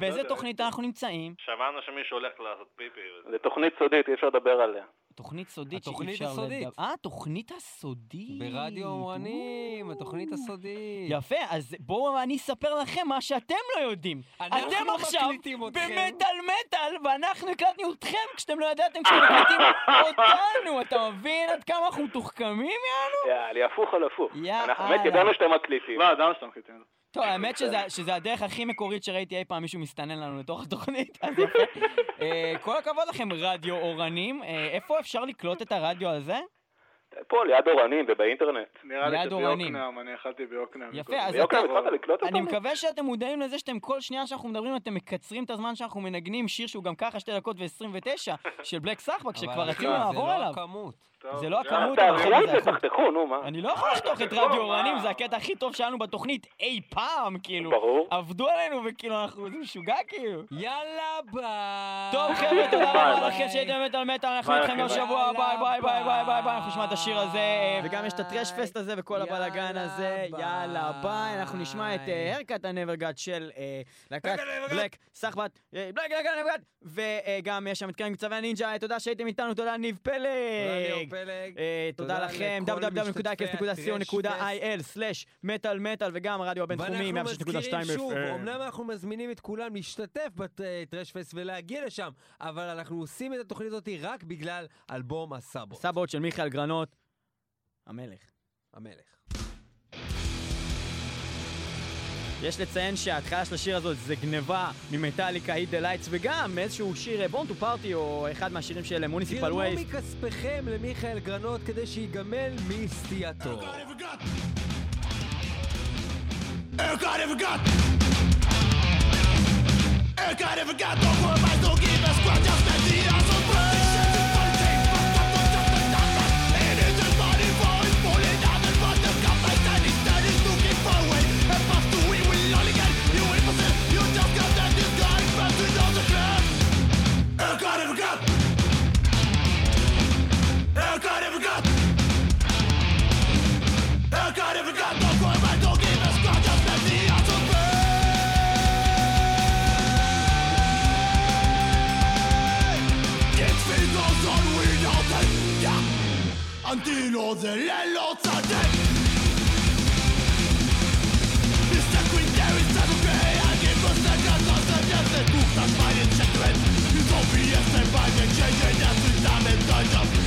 באיזה תוכנית- אנחנו נמצאים? שמענו שמישהו הולך לעשות פיפי. זה תוכנית סודית, אי אפשר לדבר עליה. תוכנית סודית שאי התוכנית אפשר הסודית. לדבר- אה, תוכנית הסודית. ברדיו אורנים, התוכנית הסודית. יפה, אז בואו אני אספר לכם מה שאתם לא יודעים. אתם לא עכשיו. במטאל מטאל, ואנחנו הקלטנו אתכם כשאתם לא ידעתם כשאתם מקליטים אותנו. אתה מבין עד כמה אנחנו מתוחכמים, יאנו? יאללה, הפוך על הפוך. יאללה. אנחנו באמת ידענו שאתם מקליטים. לא, ידענו שאתה מקליטים. טוב, האמת שזה, שזה הדרך הכי מקורית שראיתי אי פעם מישהו מסתנן לנו לתוך התוכנית, אז יפה. אה, כל הכבוד לכם, רדיו אורנים. אה, איפה אפשר לקלוט את הרדיו הזה? פה ליד אורנים ובאינטרנט. נראה לי. שביוקנעם, אני אכלתי ביוקנעם. יפה. אז ביוקנעם התחלת לקלוט אני אותנו? מקווה שאתם מודעים לזה שאתם כל שנייה שאנחנו מדברים, אתם מקצרים את הזמן שאנחנו מנגנים שיר שהוא גם ככה שתי דקות ו-29 של בלק סחבק, שכבר אבל רצינו לעבור זה לא עליו. הכמות. טוב, זה לא. הכמות, אבל על זה זה, איכות. תחתכו, נו מה. אני לא יכול לחתוך את רדיו אורנים, זה הקטע הכי טוב שלנו בתוכנית אי פעם, כאילו. ברור. עבדו עלינו וכאילו אנחנו, זה משוגע כאילו. יאללה ביי. טוב חבר'ה, תודה רבה. לכם שהייתם מטאל מטאל, אנחנו איתכם בשבוע ביי. הבא, ביי ביי ביי ביי ביי. אנחנו נשמע את השיר הזה, אה, וגם יש את ה Thrash Fest הזה וכל הבלאגן הזה, יאללה ביי, אנחנו נשמע את. Haircut I Never Got של אה, להקת Black סחבק, אה, Black Haircut I Never Got, וגם יש שם את קראנג מצבי הנינג'ה, תודה שהייתם איתנו, תודה ניב פלג. פלג. אה, תודה לכם, לכל www.co.il/מטאל מטאל וגם הרדיו הבינתחומי, ואנחנו 106.2 מזכירים שוב, FM. אמנם אנחנו מזמינים את כולם להשתתף ב Thrash Fest ולהגיע לשם, אבל אנחנו עושים את התוכנית הזאת רק בגלל אלבום הסאבו. סאבות של מיכאל גרנות, המלך. המלך. יש לציין שההתחלה של השיר הזאת זה גניבה ממטאליקה, Hit the Lights, וגם מאיזשהו שיר Born to Party, או אחד מהשירים של Municipal Waste. מכספכם למיכאל גרנות כדי שיגמל מסטייתו. Forward, and past the we will all again. You will Tarantino dell'Ellozza Dead Mr. Queen, there is time okay A nie dostępna to zamiast Dwóch na szwajnie przekręt I to jestem panie Gdzie nie nasytamy dojdziemy